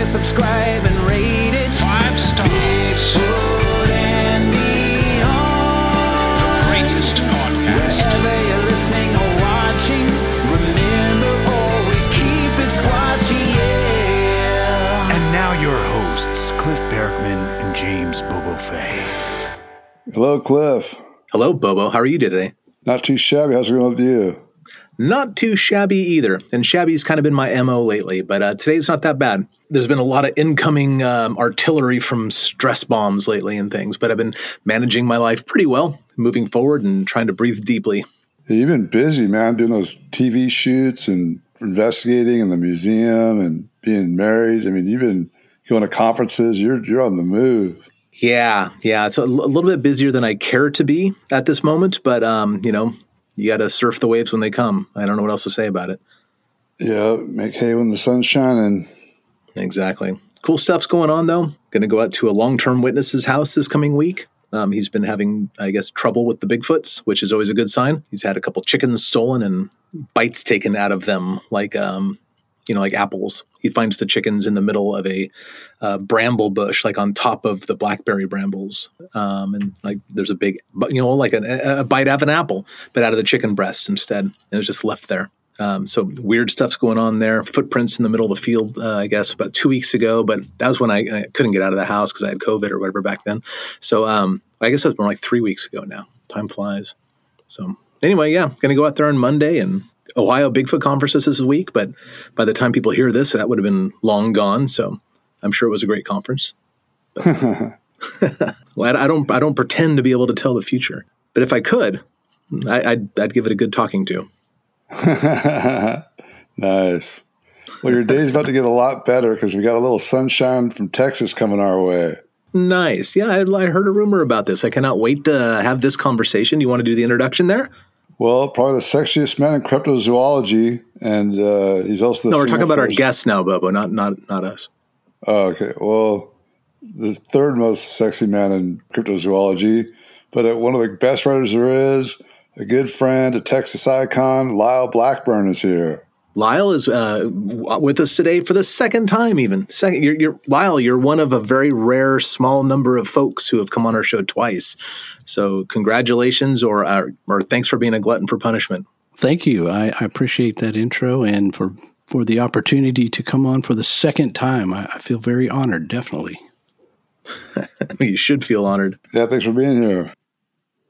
Share, subscribe, and rate it. Five stars. Bigfoot and beyond. Greatest podcast. Wherever you're listening or watching, remember always keep it squatchy, yeah. And now your hosts, Cliff Berkman and James Bobo Fay. Hello, Cliff. Hello, Bobo. How are you today? Not too shabby. How's it going with you? Not too shabby either. And shabby's kind of been my MO lately, but uh, today's not that bad. There's been a lot of incoming um, artillery from stress bombs lately and things, but I've been managing my life pretty well, moving forward and trying to breathe deeply. You've been busy, man, doing those TV shoots and investigating in the museum and being married. I mean, you've been going to conferences. You're you're on the move. Yeah, yeah. It's a, l- a little bit busier than I care to be at this moment, but, um, you know, you got to surf the waves when they come. I don't know what else to say about it. Yeah, make hay when the sun's shining. Exactly. Cool stuff's going on though. Going to go out to a long-term witness's house this coming week. Um, he's been having, I guess, trouble with the Bigfoots, which is always a good sign. He's had a couple chickens stolen and bites taken out of them, like, um, you know, like apples. He finds the chickens in the middle of a uh, bramble bush, like on top of the blackberry brambles, um, and like there's a big, you know, like a, a bite of an apple, but out of the chicken breast instead, and it was just left there. Um, so weird stuff's going on there. Footprints in the middle of the field, uh, I guess, about two weeks ago. But that was when I, I couldn't get out of the house because I had COVID or whatever back then. So um, I guess that's been like three weeks ago now. Time flies. So anyway, yeah, going to go out there on Monday and Ohio Bigfoot conferences this week. But by the time people hear this, that would have been long gone. So I'm sure it was a great conference. Well, I, don't, I don't pretend to be able to tell the future. But if I could, I, I'd, I'd give it a good talking to. nice. Well, your day's about to get a lot better because we got a little sunshine from Texas coming our way. Nice. Yeah, I, I heard a rumor about this. I cannot wait to have this conversation. You want to do the introduction there? Well, probably the sexiest man in cryptozoology, and uh, he's also the No, we're talking about our first- guests now, Bobo, not not not us. Oh, okay. Well, the third most sexy man in cryptozoology, but uh, one of the best writers there is, a good friend, a Texas icon, Lyle Blackburn is here. Lyle is uh, with us today for the second time. Even second, you're, you're Lyle. You're one of a very rare, small number of folks who have come on our show twice. So, congratulations, or uh, or thanks for being a glutton for punishment. Thank you. I, I appreciate that intro and for for the opportunity to come on for the second time. I, I feel very honored. Definitely. you should feel honored. Yeah, thanks for being here.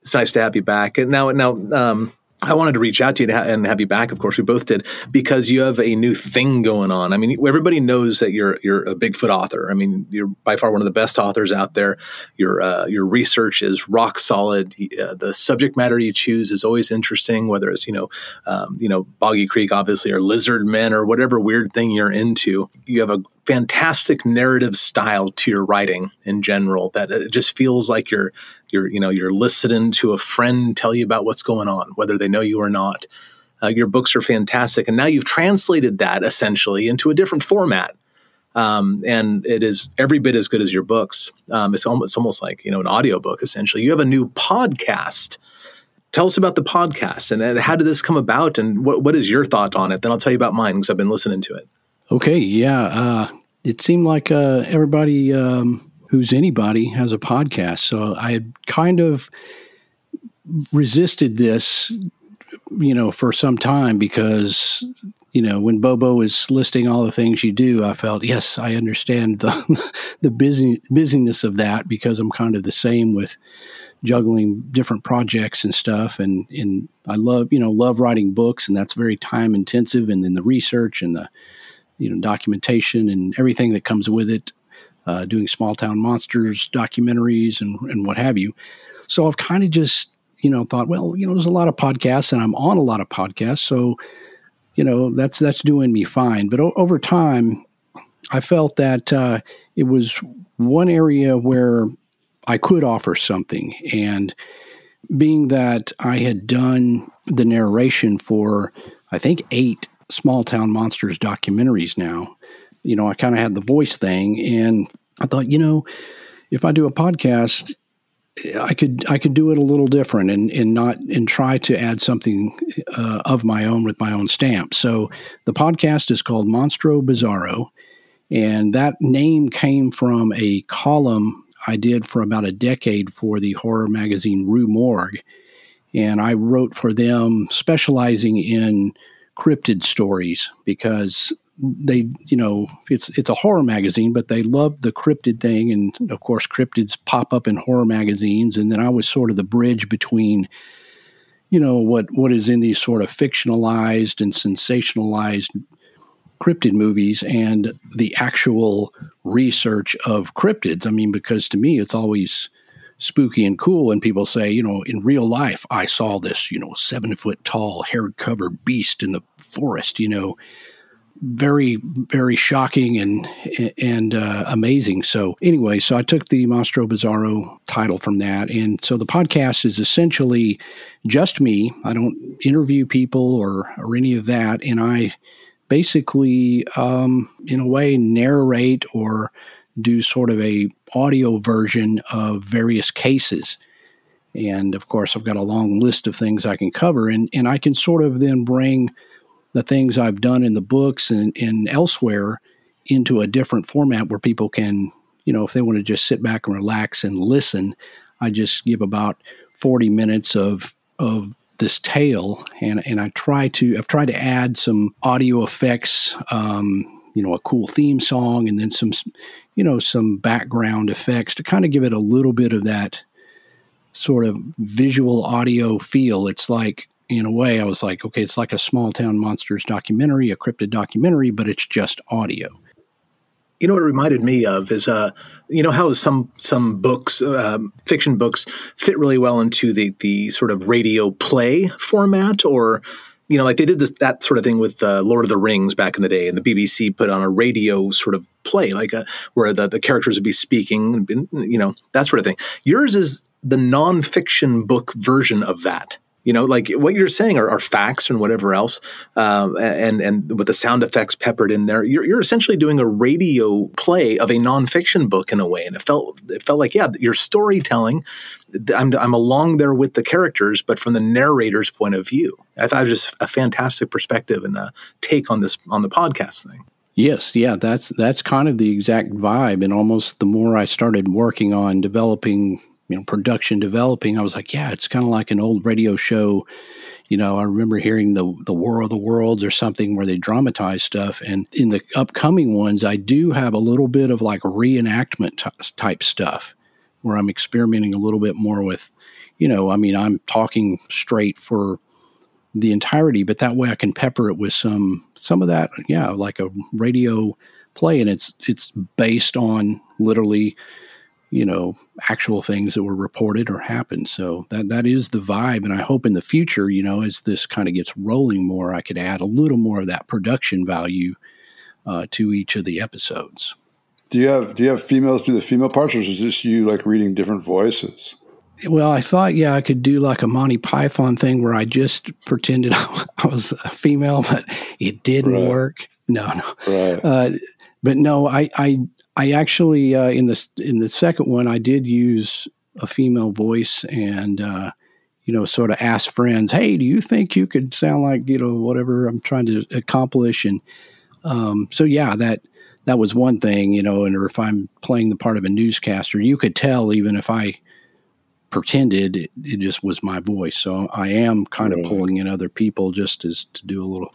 it's nice to have you back. And now, now, um, I wanted to reach out to you to ha- and have you back. Of course, we both did because you have a new thing going on. I mean, everybody knows that you're you're a Bigfoot author. I mean, you're by far one of the best authors out there. Your uh, your research is rock solid. Uh, the subject matter you choose is always interesting. Whether it's you know, um, you know, Boggy Creek, obviously, or Lizard Men, or whatever weird thing you're into. You have a fantastic narrative style to your writing in general that it just feels like you're you're you know you're listening to a friend tell you about what's going on whether they know you or not. Uh, your books are fantastic. And now you've translated that essentially into a different format. Um, and it is every bit as good as your books. Um, it's almost, it's almost like you know an audiobook essentially. You have a new podcast. Tell us about the podcast and, how did this come about and what, what is your thought on it? Then i'll tell you about mine because i've been listening to it. Okay. Yeah. Uh, it seemed like uh, everybody um, who's anybody has a podcast. So I had kind of resisted this, you know, for some time because, you know, when Bobo was listing all the things you do, I felt, yes, I understand the the busy busyness of that because I'm kind of the same with juggling different projects and stuff and and I love, you know, love writing books and that's very time intensive and then the research and the you know documentation and everything that comes with it uh, doing small town monsters documentaries and, and what have you. So I've kind of just, you know, thought, well, you know, there's a lot of podcasts and I'm on a lot of podcasts. So, you know, that's, that's doing me fine. But o- over time, I felt that uh, it was one area where I could offer something. And being that I had done the narration for, I think, eight small town monsters documentaries now, you know, I kind of had the voice thing. And I thought, you know, if I do a podcast, I could I could do it a little different and and not and try to add something uh, of my own with my own stamp. So the podcast is called Monstro Bizarro, and that name came from a column I did for about a decade for the horror magazine Rue Morgue. And I wrote for them specializing in cryptid stories because they, you know, it's it's a horror magazine, but they love the cryptid thing, and of course, cryptids pop up in horror magazines. And then I was sort of the bridge between, you know, what what is in these sort of fictionalized and sensationalized cryptid movies and the actual research of cryptids. I mean, because to me, it's always spooky and cool when people say, you know, in real life, I saw this, you know, seven foot tall, hair covered beast in the forest, you know, very, very shocking and and uh, amazing. So anyway, so I took the Monstro Bizarro title from that, and so the podcast is essentially just me. I don't interview people or or any of that, and I basically, um, in a way, narrate or do sort of a audio version of various cases. And of course, I've got a long list of things I can cover, and, and I can sort of then bring the things I've done in the books and, and elsewhere into a different format where people can, you know, if they want to just sit back and relax and listen, I just give about 40 minutes of, of this tale and, and I try to, I've tried to add some audio effects, um, you know, a cool theme song and then some, you know, some background effects to kind of give it a little bit of that sort of visual audio feel. It's like, in a way, I was like, okay, it's like a small town monsters documentary, a cryptid documentary, but it's just audio. You know what it reminded me of is, uh, you know how some some books, um, fiction books, fit really well into the the sort of radio play format, or you know, like they did this that sort of thing with uh, Lord of the Rings back in the day, and the BBC put on a radio sort of play, like a, where the, the characters would be speaking, you know, that sort of thing. Yours is the nonfiction book version of that. You know, like what you're saying are, are facts and whatever else, um, and and with the sound effects peppered in there, you're, you're essentially doing a radio play of a nonfiction book in a way, and it felt it felt like yeah, your storytelling. I'm I'm along there with the characters, but from the narrator's point of view. I thought it was just a fantastic perspective and a take on this on the podcast thing. Yes, yeah, that's that's kind of the exact vibe, and almost the more I started working on developing you know production developing i was like yeah it's kind of like an old radio show. You know i remember hearing the the war of the worlds or something where they dramatize stuff and in the upcoming ones i do have a little bit of like reenactment t- type stuff where i'm experimenting a little bit more with you know i mean i'm talking straight for the entirety but that way i can pepper it with some some of that yeah like a radio play and it's it's based on literally you know actual things that were reported or happened. So that that is the vibe. And i hope in the future you know as this kind of gets rolling more i could add a little more of that production value uh, to each of the episodes. Do you have do you have females do the female parts or is this you like reading different voices? Well i thought yeah i could do like a monty python thing where i just pretended i was a female but it didn't right. work. No no. Right. uh, but no i i I actually uh, in the in the second one I did use a female voice and uh, you know sort of ask friends, hey, do you think you could sound like you know whatever I'm trying to accomplish? And um, so yeah, that that was one thing, you know. And if I'm playing the part of a newscaster, you could tell even if I pretended it, it just was my voice. So I am kind of pulling in other people just as to do a little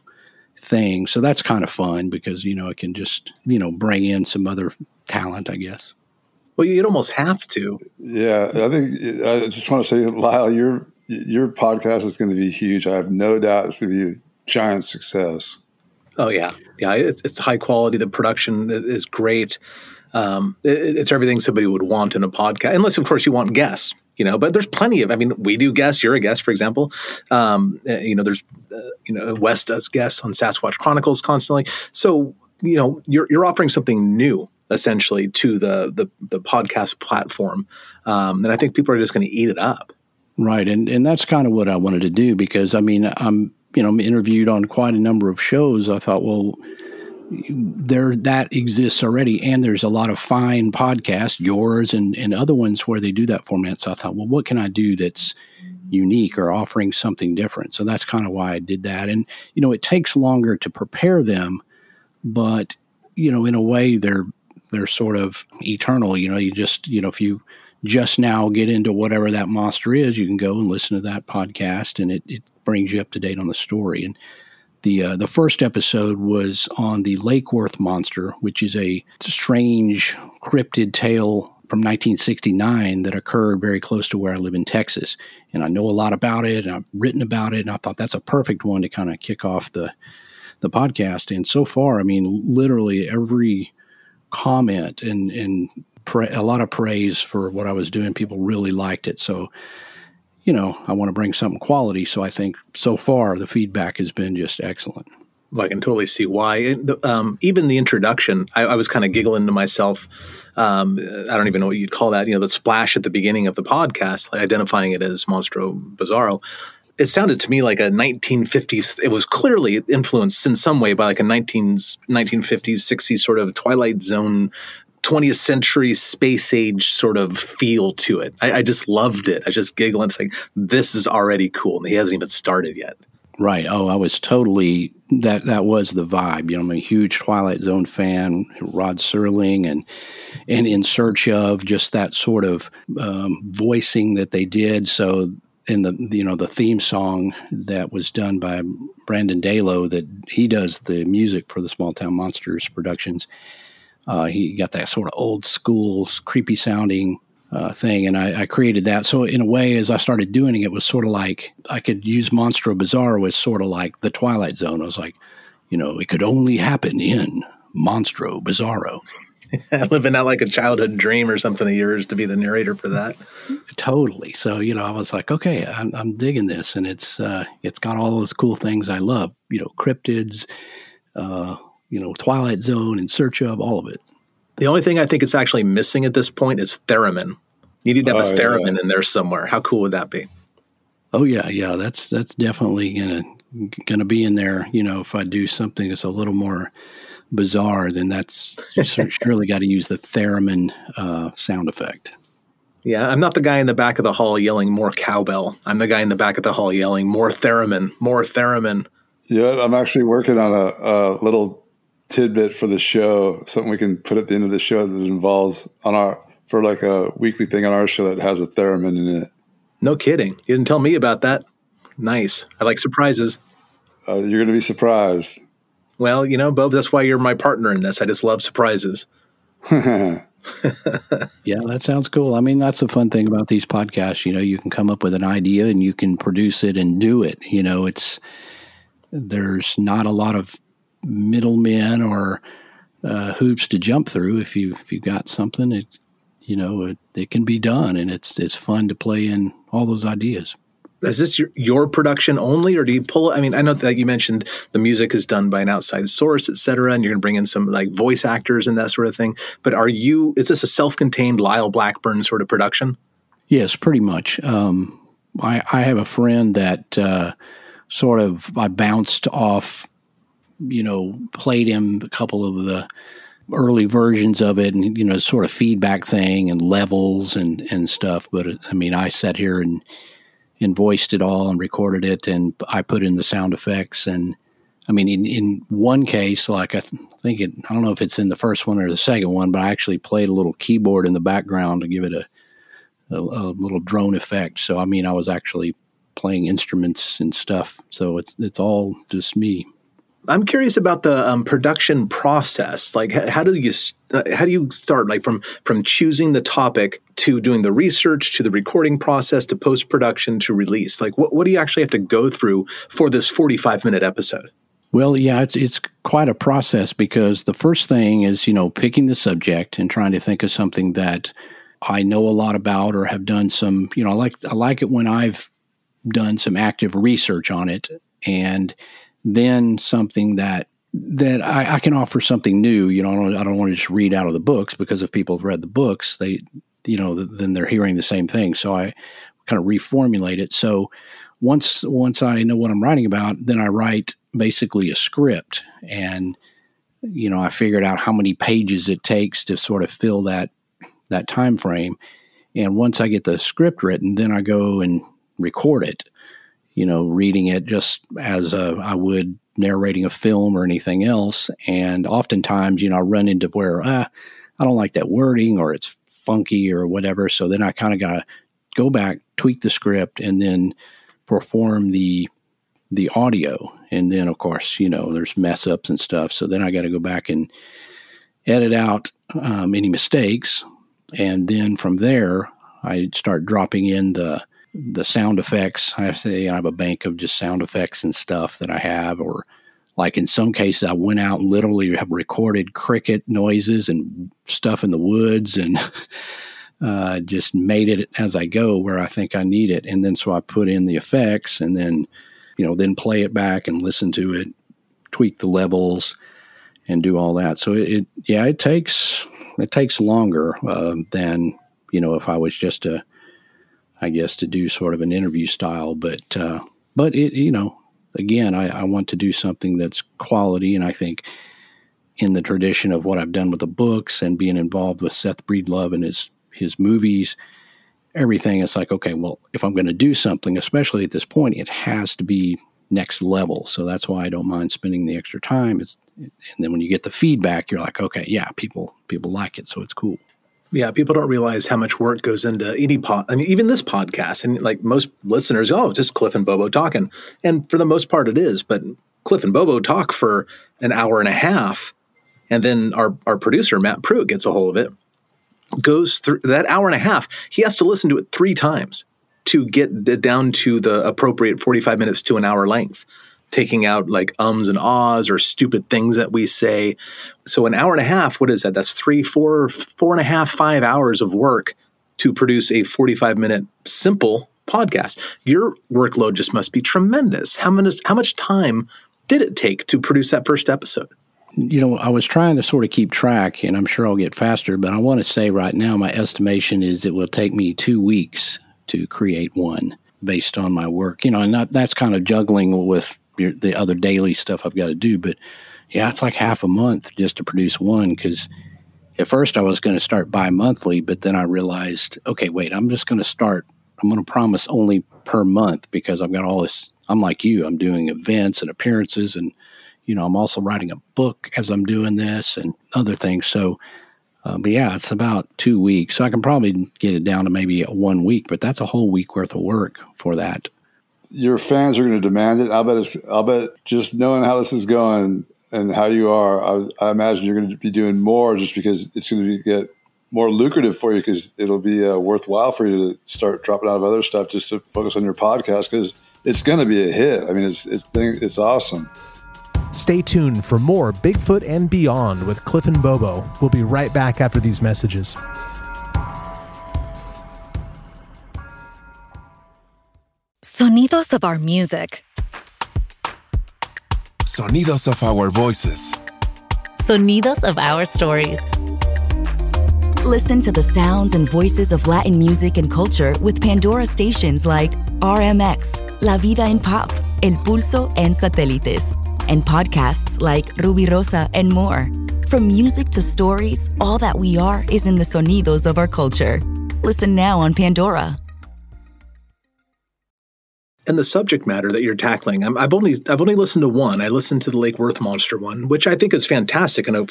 thing. So that's kind of fun because, you know, it can just, you know, bring in some other talent, I guess. Well, you'd almost have to. Yeah. I think I just want to say, Lyle, your, your podcast is going to be huge. I have no doubt it's going to be a giant success. Oh, yeah. Yeah. It's, it's high quality. The production is great. Um, it, it's everything somebody would want in a podcast, unless of course you want guests. You know, but there's plenty of. I mean, we do guests. You're a guest, for example. Um, uh, you know, there's, uh, you know, Wes does guests on Sasquatch Chronicles constantly. So, you know, you're you're offering something new essentially to the the, the podcast platform, um, and I think people are just going to eat it up. Right, and and that's kind of what I wanted to do because I mean I'm you know I'm interviewed on quite a number of shows. I thought, well, there that exists already, and there's a lot of fine podcasts, yours and and other ones where they do that format. So I thought, well, what can I do that's unique or offering something different? So that's kind of why I did that. And you know, it takes longer to prepare them, but you know, in a way, they're they're sort of eternal. You know, you just you know if you just now get into whatever that monster is, you can go and listen to that podcast, and it, it brings you up to date on the story. And the uh, the first episode was on the Lake Worth monster, which is a strange cryptid tale from 1969 that occurred very close to where I live in Texas. And I know a lot about it, and I've written about it, and I thought that's a perfect one to kind of kick off the the podcast. And so far, I mean, literally every comment and and pra- a lot of praise for what I was doing. People really liked it. So, you know, I want to bring something quality. So I think so far the feedback has been just excellent. I can totally see why. Um, even the introduction, I, I was kind of giggling to myself. Um, I don't even know what you'd call that. You know, the splash at the beginning of the podcast, like identifying it as Monstro Bizarro. It sounded to me like a 1950s. It was clearly influenced in some way by like a 19s, 1950s, 60s sort of Twilight Zone 20th century space age sort of feel to it. I, I just loved it. I just giggle and say, this is already cool. And he hasn't even started yet. Right. Oh, I was totally that. That was the vibe. You know, I'm a huge Twilight Zone fan. Rod Serling and and in search of just that sort of um, voicing that they did. So in the you know the theme song that was done by Brandon Dalo, that he does the music for the Small Town Monsters productions. Uh, he got that sort of old school, creepy sounding uh, thing, and I, I, created that. So in a way, as I started doing it, it was sort of like I could use Monstro Bizarro as sort of like the Twilight Zone. I was like, you know, it could only happen in Monstro Bizarro. Living out like a childhood dream or something of yours to be the narrator for that. Totally. So you know, I was like, okay, I'm, I'm digging this, and it's uh, it's got all those cool things I love. You know, cryptids. Uh, you know, Twilight Zone, In Search of, all of it. The only thing I think it's actually missing at this point is theremin. You need to have oh, a theremin yeah. in there somewhere. How cool would that be? Oh yeah, yeah. That's that's definitely gonna gonna be in there. You know, if I do something that's a little more bizarre, then that's surely got to use the theremin uh, sound effect. Yeah, I'm not the guy in the back of the hall yelling more cowbell. I'm the guy in the back of the hall yelling more theremin, more theremin. Yeah, I'm actually working on a, a little tidbit for the show, something we can put at the end of the show that involves on our for like a weekly thing on our show that has a theremin in it. No kidding. You didn't tell me about that. Nice. I like surprises. Uh, you're going to be surprised. Well, you know, Bob, that's why you're my partner in this. I just love surprises. yeah, that sounds cool. I mean, that's the fun thing about these podcasts. You know, you can come up with an idea and you can produce it and do it. You know, it's there's not a lot of middlemen or uh, hoops to jump through. If you if you got something, it you know it, it can be done, and it's it's fun to play in all those ideas. Is this your, your production only, or do you pull? I mean, I know that you mentioned the music is done by an outside source, et cetera, and you're going to bring in some like voice actors and that sort of thing. But are you? Is this a self-contained Lyle Blackburn sort of production? Yes, pretty much. Um, I, I have a friend that uh, sort of I bounced off you know, played him a couple of the early versions of it and, you know, sort of feedback thing and levels and, and stuff. But I mean, I sat here and, and voiced it all and recorded it and I put in the sound effects. And I mean, in, in one case, like I think it, I don't know if it's in the first one or the second one, but I actually played a little keyboard in the background to give it a, a, a little drone effect. So, I mean, I was actually playing instruments and stuff. So it's, it's all just me. I'm curious about the um, production process. Like, how do you uh, how do you start? Like from from choosing the topic to doing the research to the recording process to post production to release. Like, what what do you actually have to go through for this 45 minute episode? Well, yeah, it's it's quite a process because the first thing is you know picking the subject and trying to think of something that I know a lot about or have done some. You know, I like I like it when I've done some active research on it, and then something that that I, I can offer something new. You know, I don't, I don't want to just read out of the books because if people have read the books, they you know then they're hearing the same thing. So I kind of reformulate it. So once once I know what I'm writing about, then I write basically a script and you know I figured out how many pages it takes to sort of fill that that time frame and once I get the script written then I go and record it you know reading it just as a, I would narrating a film or anything else. And oftentimes you know I run into where ah, I don't like that wording or it's funky or whatever. So then I kind of got to go back tweak the script and then perform the the audio. And then of course you know there's mess ups and stuff. So then i got to go back and edit out um, any mistakes. And then from there i start dropping in the the sound effects i say i have a bank of just sound effects and stuff that i have or like in some cases i went out and literally have recorded cricket noises and stuff in the woods and uh, just made it as i go where i think i need it and then so i put in the effects and then you know, then play it back and listen to it, tweak the levels, and do all that. So it, it yeah, it takes it takes longer uh, than you know if I was just to, I guess, to do sort of an interview style. But uh, but it you know, again, I, I want to do something that's quality, and I think in the tradition of what I've done with the books and being involved with Seth Breedlove and his his movies everything. It's like, okay, well, if I'm going to do something, especially at this point, it has to be next level. So that's why I don't mind spending the extra time. It's, and then when you get the feedback, you're like, okay, yeah, people people like it, so it's cool. Yeah, people don't realize how much work goes into any pod. I mean, even this podcast, and like most listeners, oh, just Cliff and Bobo talking, and for the most part, it is. But Cliff and Bobo talk for an hour and a half, and then our our producer Matt Pruitt gets a hold of it goes through that hour and a half. He has to listen to it three times to get down to the appropriate 45 minutes to an hour length, taking out like ums and ahs or stupid things that we say. So, an hour and a half, what is that? That's three, four, four and a half, five hours of work to produce a 45 minute simple podcast. Your workload just must be tremendous. How much, how much time did it take to produce that first episode? you know, I was trying to sort of keep track, and I'm sure I'll get faster, but I want to say right now, my estimation is it will take me two weeks to create one based on my work. You know, and that, that's kind of juggling with your, the other daily stuff I've got to do. But yeah, it's like half a month just to produce one because at first I was going to start bi monthly, but then I realized, okay, wait, I'm just going to start, I'm going to promise only per month because I've got all this. I'm like you, I'm doing events and appearances and you know, I'm also writing a book as I'm doing this and other things. So, uh, but yeah, it's about two weeks. So I can probably get it down to maybe one week, but that's a whole week worth of work for that. Your fans are going to demand it. I'll bet. It's, I'll bet just knowing how this is going and how you are, I, I imagine you're going to be doing more just because it's going to be, get more lucrative for you because it'll be uh, worthwhile for you to start dropping out of other stuff just to focus on your podcast because it's going to be a hit. I mean, it's it's it's awesome. Stay tuned for more Bigfoot and Beyond with Cliff and Bobo. We'll be right back after these messages. Sonidos of our music. Sonidos of our voices. Sonidos of our stories. Listen to the sounds and voices of Latin music and culture with Pandora stations like RMX, La Vida en Pop, El Pulso, and Satélites and podcasts like Rubirosa and more. From music to stories, all that we are is in the sonidos of our culture. Listen now on Pandora. And the subject matter that you're tackling, i have only I've only listened to one. I listened to the Lake Worth monster one, which I think is fantastic and a,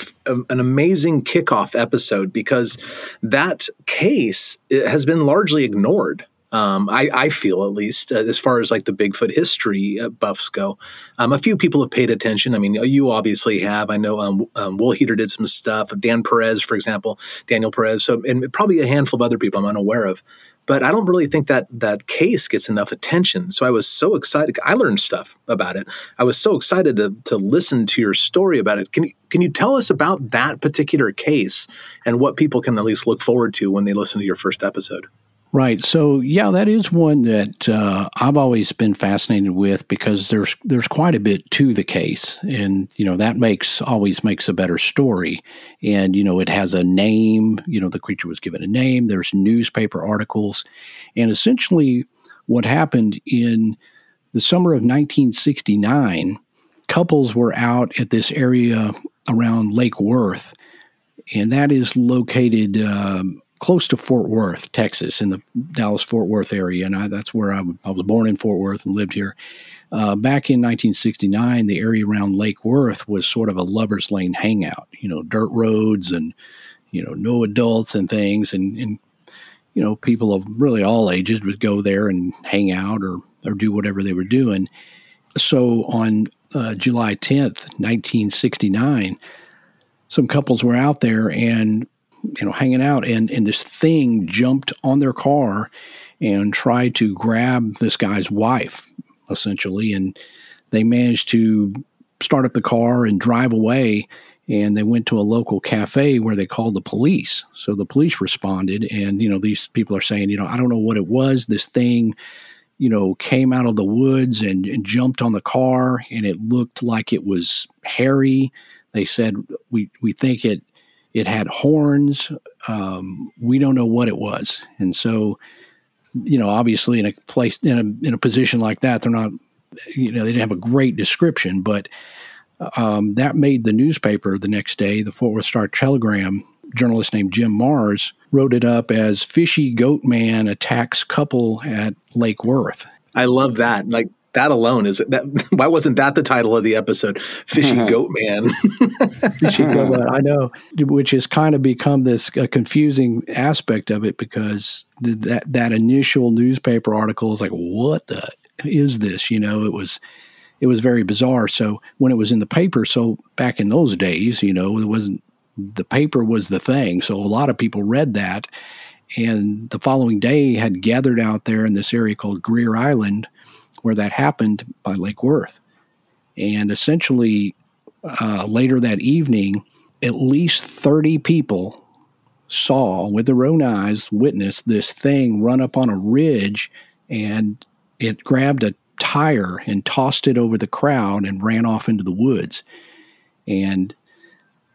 an amazing kickoff episode because that case has been largely ignored um, I, I, feel at least uh, as far as like the Bigfoot history uh, buffs go. Um, a few people have paid attention. I mean, you obviously have. I know um, um, Woolheater did some stuff. Dan Perez, for example, Daniel Perez. So, and probably a handful of other people I'm unaware of. But I don't really think that that case gets enough attention. So I was so excited. I learned stuff about it. I was so excited to to listen to your story about it. Can can you tell us about that particular case and what people can at least look forward to when they listen to your first episode? Right. So yeah, that is one that uh, I've always been fascinated with because there's there's quite a bit to the case, and you know that makes always makes a better story. And you know it has a name. You know the creature was given a name. There's newspaper articles, and essentially what happened in the summer of 1969, couples were out at this area around Lake Worth, and that is located. Um, close to Fort Worth, Texas, in the Dallas Fort Worth area, and I, that's where I, was born in Fort Worth and lived here. Uh, back in 1969, the area around Lake Worth was sort of a lovers' lane hangout. You know, dirt roads and you know no adults and things, and, and you know people of really all ages would go there and hang out or or do whatever they were doing. So on uh, July 10th, 1969, some couples were out there and you know, hanging out, and and this thing jumped on their car and tried to grab this guy's wife, essentially, and they managed to start up the car and drive away. And they went to a local cafe where they called the police. So the police responded, and you know these people are saying, you know, I don't know what it was. This thing, you know, came out of the woods and, and jumped on the car, and it looked like it was hairy. They said we we think it it had horns. Um, we don't know what it was, and so you know, obviously, in a place in a in a position like that, they're not. You know, they didn't have a great description, but um, that made the newspaper the next day. The Fort Worth Star Telegram journalist named Jim Marrs wrote it up as "Fishy Goat Man attacks couple at Lake Worth." I love that. Like that alone is that why wasn't that the title of the episode? Fishy goat man. Fishy goat man. I know which has kind of become this uh, confusing aspect of it because the, that that initial newspaper article is like what the is this? You know it was it was very bizarre. So when it was in the paper so back in those days you know it wasn't the paper was the thing. So a lot of people read that. And the following day had gathered out there in this area called greer island where that happened by Lake Worth. And essentially, uh, later that evening, at least 30 people saw with their own eyes, witnessed this thing run up on a ridge and it grabbed a tire and tossed it over the crowd and ran off into the woods. And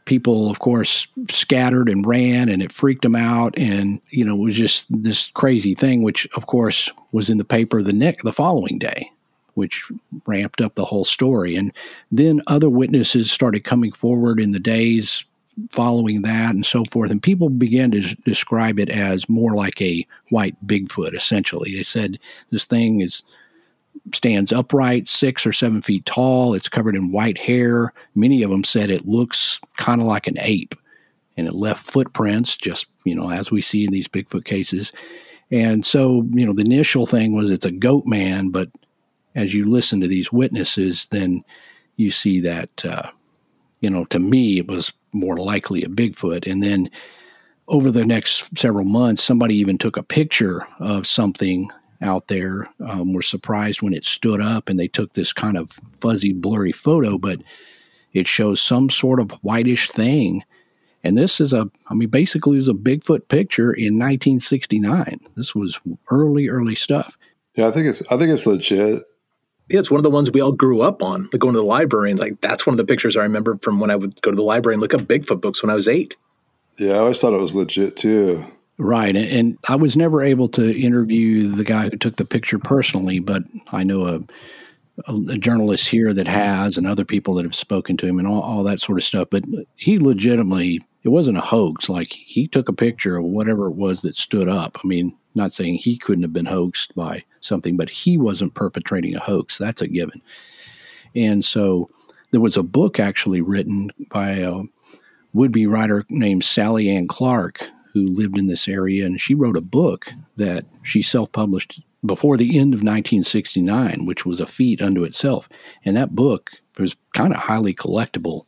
people, of course, scattered and ran and it freaked them out. And, you know, it was just this crazy thing, which, of course, was in the paper the next the following day, which ramped up the whole story. And then other witnesses started coming forward in the days following that and so forth. And people began to describe it as more like a white Bigfoot, essentially. They said this thing is stands upright, six or seven feet tall. It's covered in white hair. Many of them said it looks kind of like an ape and it left footprints, just, you know, as we see in these Bigfoot cases. And so, you know, the initial thing was it's a goat man, but as you listen to these witnesses, then you see that, uh, you know, to me, it was more likely a Bigfoot. And then over the next several months, somebody even took a picture of something out there um, were surprised when it stood up and they took this kind of fuzzy, blurry photo, but it shows some sort of whitish thing and this is a, I mean, basically, it was a Bigfoot picture in 1969. This was early, early stuff. Yeah, I think it's, I think it's legit. Yeah, it's one of the ones we all grew up on, like going to the library. And like, that's one of the pictures I remember from when I would go to the library and look up Bigfoot books when I was eight. Yeah, I always thought it was legit too. Right. And I was never able to interview the guy who took the picture personally, but I know a, a, journalist here that has and other people that have spoken to him and all, all that sort of stuff. But he legitimately it wasn't a hoax. Like he took a picture of whatever it was that stood up. I mean, not saying he couldn't have been hoaxed by something, but he wasn't perpetrating a hoax. That's a given. And so there was a book actually written by a would be writer named Sallie Ann Clarke who lived in this area. And she wrote a book that she self published before the end of 1969, which was a feat unto itself. And that book was kind of highly collectible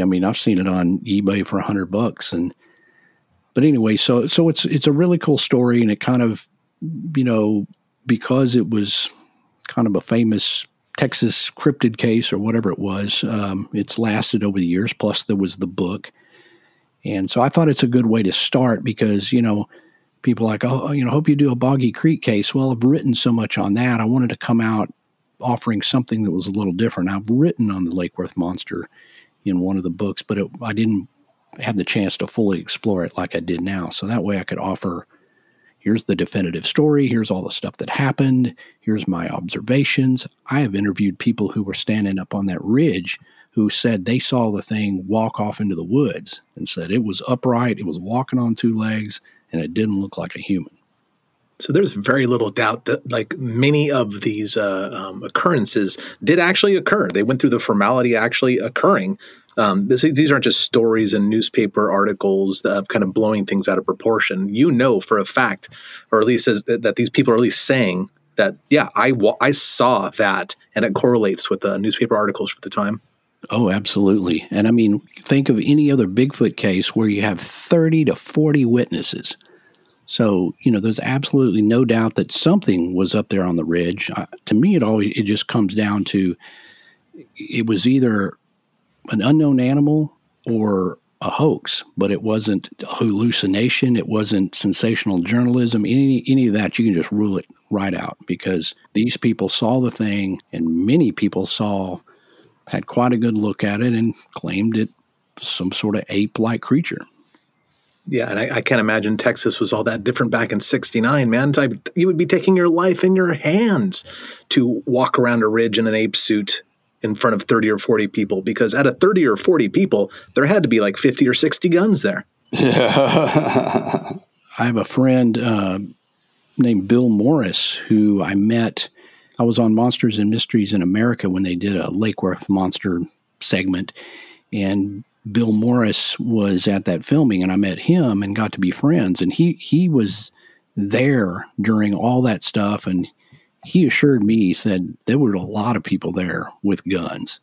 I mean, I've seen it on eBay for a hundred bucks, and but anyway, so so it's it's a really cool story, and it kind of you know, because it was kind of a famous Texas cryptid case or whatever it was, um, it's lasted over the years. Plus, there was the book. And so I thought it's a good way to start because, you know, people like, oh, oh, you know, hope you do a Boggy Creek case. Well, I've written so much on that. I wanted to come out offering something that was a little different. I've written on the Lake Worth monster in one of the books, but it, I didn't have the chance to fully explore it like I did now. So that way I could offer here's the definitive story, here's all the stuff that happened, here's my observations. I have interviewed people who were standing up on that ridge who said they saw the thing walk off into the woods and said it was upright, it was walking on two legs, and it didn't look like a human. So there's very little doubt that like many of these uh, um, occurrences did actually occur. They went through the formality actually occurring. Um, this, these aren't just stories and newspaper articles that kind of blowing things out of proportion. You know for a fact, or at least as, that these people are at least saying that, yeah, I, I saw that, and it correlates with the newspaper articles for the time. Oh, absolutely. And I mean, think of any other Bigfoot case where you have 30 to 40 witnesses so you know, there's absolutely no doubt that something was up there on the ridge. Uh, to me, it always it just comes down to it was either an unknown animal or a hoax, but it wasn't a hallucination. It wasn't sensational journalism. Any any of that, you can just rule it right out because these people saw the thing, and many people saw had quite a good look at it and claimed it some sort of ape like creature. Yeah, and I, I, can't imagine Texas was all that different back in '69, man. you would be taking your life in your hands to walk around a ridge in an ape suit in front of 30 or 40 people because out of 30 or 40 people, there had to be like 50 or 60 guns there. Yeah. I have a friend uh, named Bill Morris who I met. I was on Monsters and Mysteries in America when they did a Lake Worth monster segment. And Bill Morris was at that filming, and I met him and got to be friends. And he he was there during all that stuff, and he assured me he said there were a lot of people there with guns.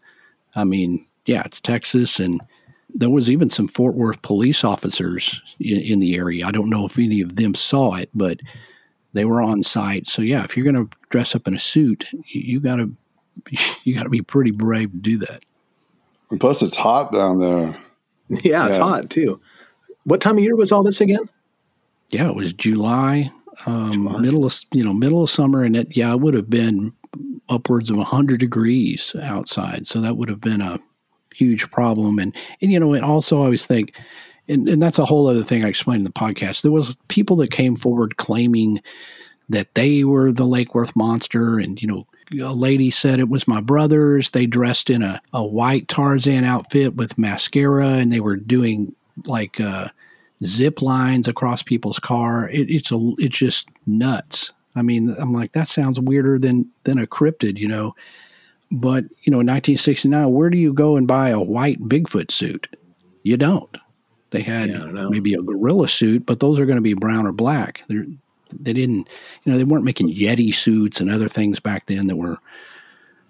I mean, yeah, it's Texas, and there was even some Fort Worth police officers in, in the area. I don't know if any of them saw it, but they were on site. So yeah, if you're going to dress up in a suit, you, you got to you got to be pretty brave to do that. And plus, it's hot down there. Yeah, it's hot too. What time of year was all this again? Yeah, it was July, um, July. middle of you know middle of summer, and it yeah it would have been upwards of hundred degrees outside, so that would have been a huge problem. And and you know, and also I always think, and, and that's a whole other thing I explained in the podcast. There was people that came forward claiming that they were the Lake Worth monster, and you know a lady said it was my brothers. They dressed in a, a white Tarzan outfit with mascara and they were doing like uh, zip lines across people's car. It, it's a, it's just nuts. I mean, I'm like, that sounds weirder than, than a cryptid, you know? But, you know, in 1969, where do you go and buy a white Bigfoot suit? You don't. They had yeah, maybe a gorilla suit, but those are going to be brown or black. They're, they didn't, you know, they weren't making Yeti suits and other things back then that were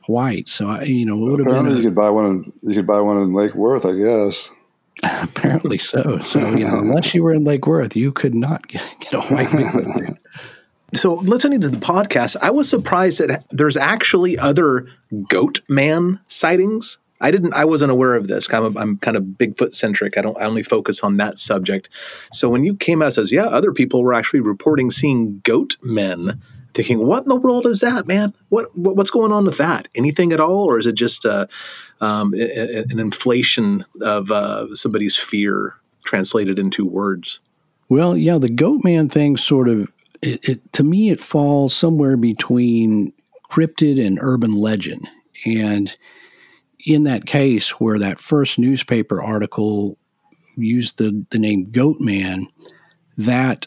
white. So I, you know, it would have apparently been. A, you could buy one. In, you could buy one in Lake Worth, I guess. apparently so. So you know, unless you were in Lake Worth, you could not get, get a white. Man. so listening to the podcast, I was surprised that there's actually other goat man sightings I didn't. I wasn't aware of this. I'm, I'm kind of Bigfoot centric. I don't. I only focus on that subject. So when you came out says, yeah, other people were actually reporting seeing goat men. Thinking, what in the world is that, man? What, what what's going on with that? Anything at all, or is it just uh, um, an inflation of uh, somebody's fear translated into words? Well, yeah, the goat man thing sort of. It, it, to me, it falls somewhere between cryptid and urban legend, and in that case where that first newspaper article used the, the name Goatman, that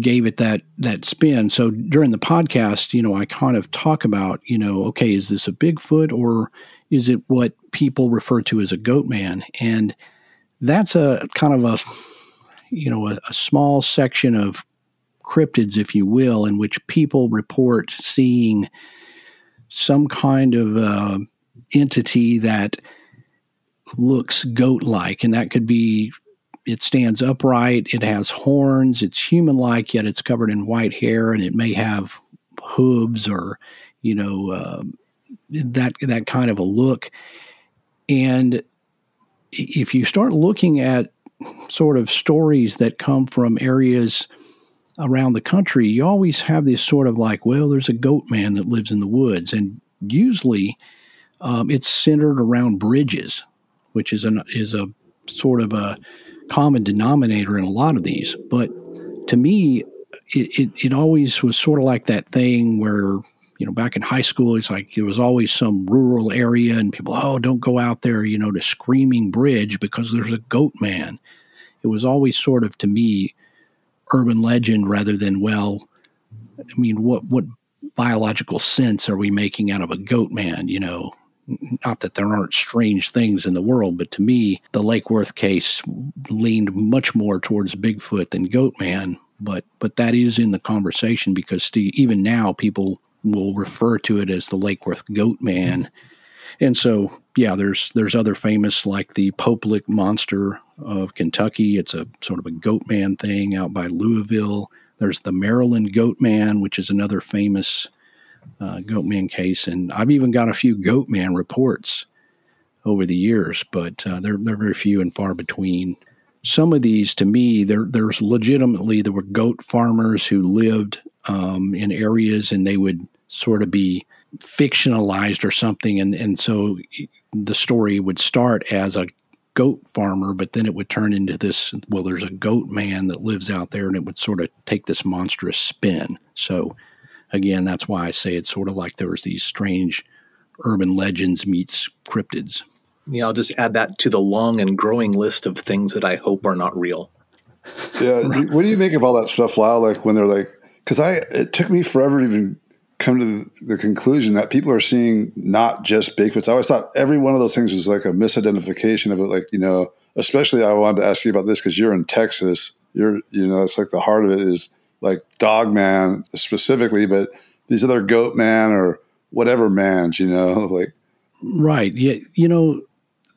gave it that that spin. So during the podcast, you know, I kind of talk about, you know, okay, is this a Bigfoot or is it what people refer to as a goat man? And that's a kind of a you know, a, a small section of cryptids, if you will, in which people report seeing some kind of uh, entity that looks goat like, and that could be it stands upright. It has horns. It's human like, yet it's covered in white hair, and it may have hooves or, you know, uh, that that kind of a look. And if you start looking at sort of stories that come from areas around the country, you always have this sort of like, well, there's a goat man that lives in the woods, and usually um, it's centered around bridges, which is an is a sort of a common denominator in a lot of these. But to me, it, it, it always was sort of like that thing where you know, back in high school, it's like it was always some rural area, and people, oh, don't go out there, you know, to Screaming Bridge because there's a goat man. It was always sort of to me urban legend rather than well. I mean, what what biological sense are we making out of a goat man? You know, not that there aren't strange things in the world, but to me, the Lake Worth case leaned much more towards Bigfoot than Goatman. But but that is in the conversation because Steve, even now people will refer to it as the Lake Worth Goat Man. And so, yeah, there's there's other famous like the Pope Lick monster of Kentucky. It's a sort of a Goatman thing out by Louisville. There's the Maryland Goatman, which is another famous uh, goat man case, and I've even got a few Goatman reports over the years, but uh, they're they're very few and far between. Some of these, to me, there there's legitimately there were goat farmers who lived um, in areas, and they would sort of be fictionalized or something, and and so the story would start as a goat farmer, but then it would turn into this. Well, there's a goat man that lives out there, and it would sort of take this monstrous spin. So, again, that's why I say it's sort of like there was these strange urban legends meets cryptids. Yeah, I'll just add that to the long and growing list of things that I hope are not real. Yeah, what do you make of all that stuff, Lyle? Like when they're like, because I it took me forever to even come to the, conclusion that people are seeing not just Bigfoots. I always thought every one of those things was like a misidentification of it. Like, you know, especially I wanted to ask you about this because you're in Texas. You're, you know, it's like the heart of it is like dog man specifically, but these other goat man or whatever mans, you know, like. Right. Yeah. You know,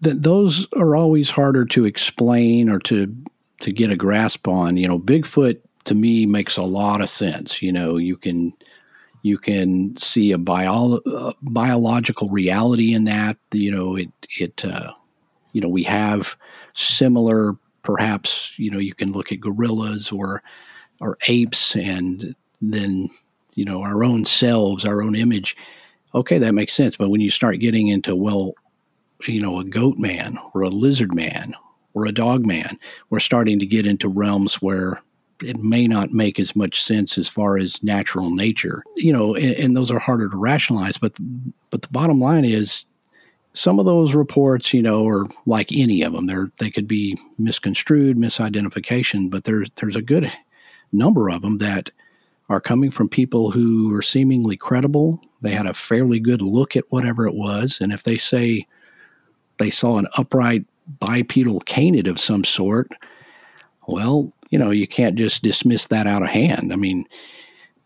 that those are always harder to explain or to, to get a grasp on. You know, Bigfoot to me makes a lot of sense. You know, you can, you can see a bio, uh, biological reality in that. You know, it it uh, you know we have similar, perhaps you know you can look at gorillas or or apes, and then you know our own selves, our own image. Okay, that makes sense. But when you start getting into well, you know, a goat man or a lizard man or a dog man, we're starting to get into realms where it may not make as much sense as far as natural nature. You know, and, and those are harder to rationalize. But but the bottom line is, some of those reports, you know, are like any of them. They're they could be misconstrued, misidentification. But there's there's a good number of them that are coming from people who are seemingly credible. They had a fairly good look at whatever it was, and if they say they saw an upright bipedal canid of some sort, well, you know, you can't just dismiss that out of hand. I mean,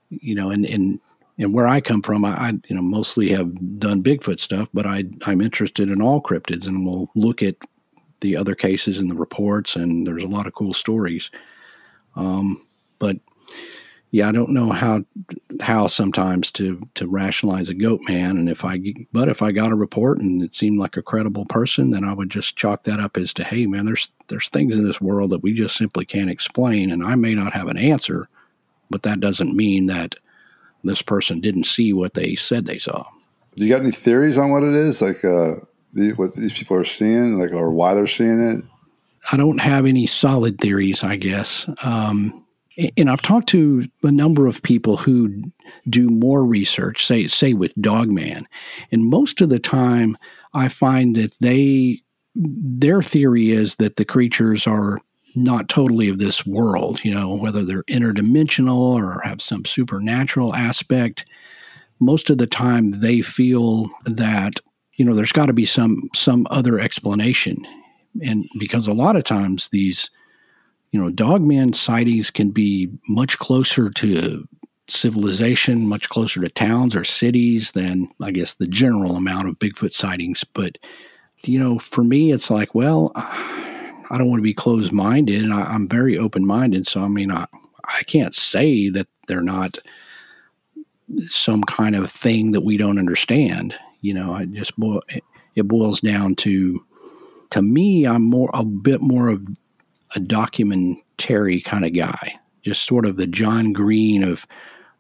you know, and and and where I come from, I, I you know mostly have done Bigfoot stuff, but I I'm interested in all cryptids, and we'll look at the other cases and the reports, and there's a lot of cool stories. Um, but yeah, I don't know how how sometimes to to rationalize a goat man, and if I but if I got a report and it seemed like a credible person, then I would just chalk that up as to hey man, there's there's things in this world that we just simply can't explain, and I may not have an answer, but that doesn't mean that this person didn't see what they said they saw. Do you got any theories on what it is, like uh, the, what these people are seeing, like or why they're seeing it? I don't have any solid theories, I guess. Um, and I've talked to a number of people who do more research, say say with Dogman, and most of the time I find that they their theory is that the creatures are not totally of this world, you know, whether they're interdimensional or have some supernatural aspect. Most of the time they feel that, you know, there's got to be some some other explanation. And because a lot of times these you know, dogman sightings can be much closer to civilization, much closer to towns or cities than I guess the general amount of Bigfoot sightings. But, you know, for me, it's like, well, I don't want to be closed minded, and I, I'm very open minded. So I mean, I I can't say that they're not some kind of thing that we don't understand. You know, I just boil, it boils down to to me, I'm more a bit more of a documentary kind of guy, just sort of the John Green of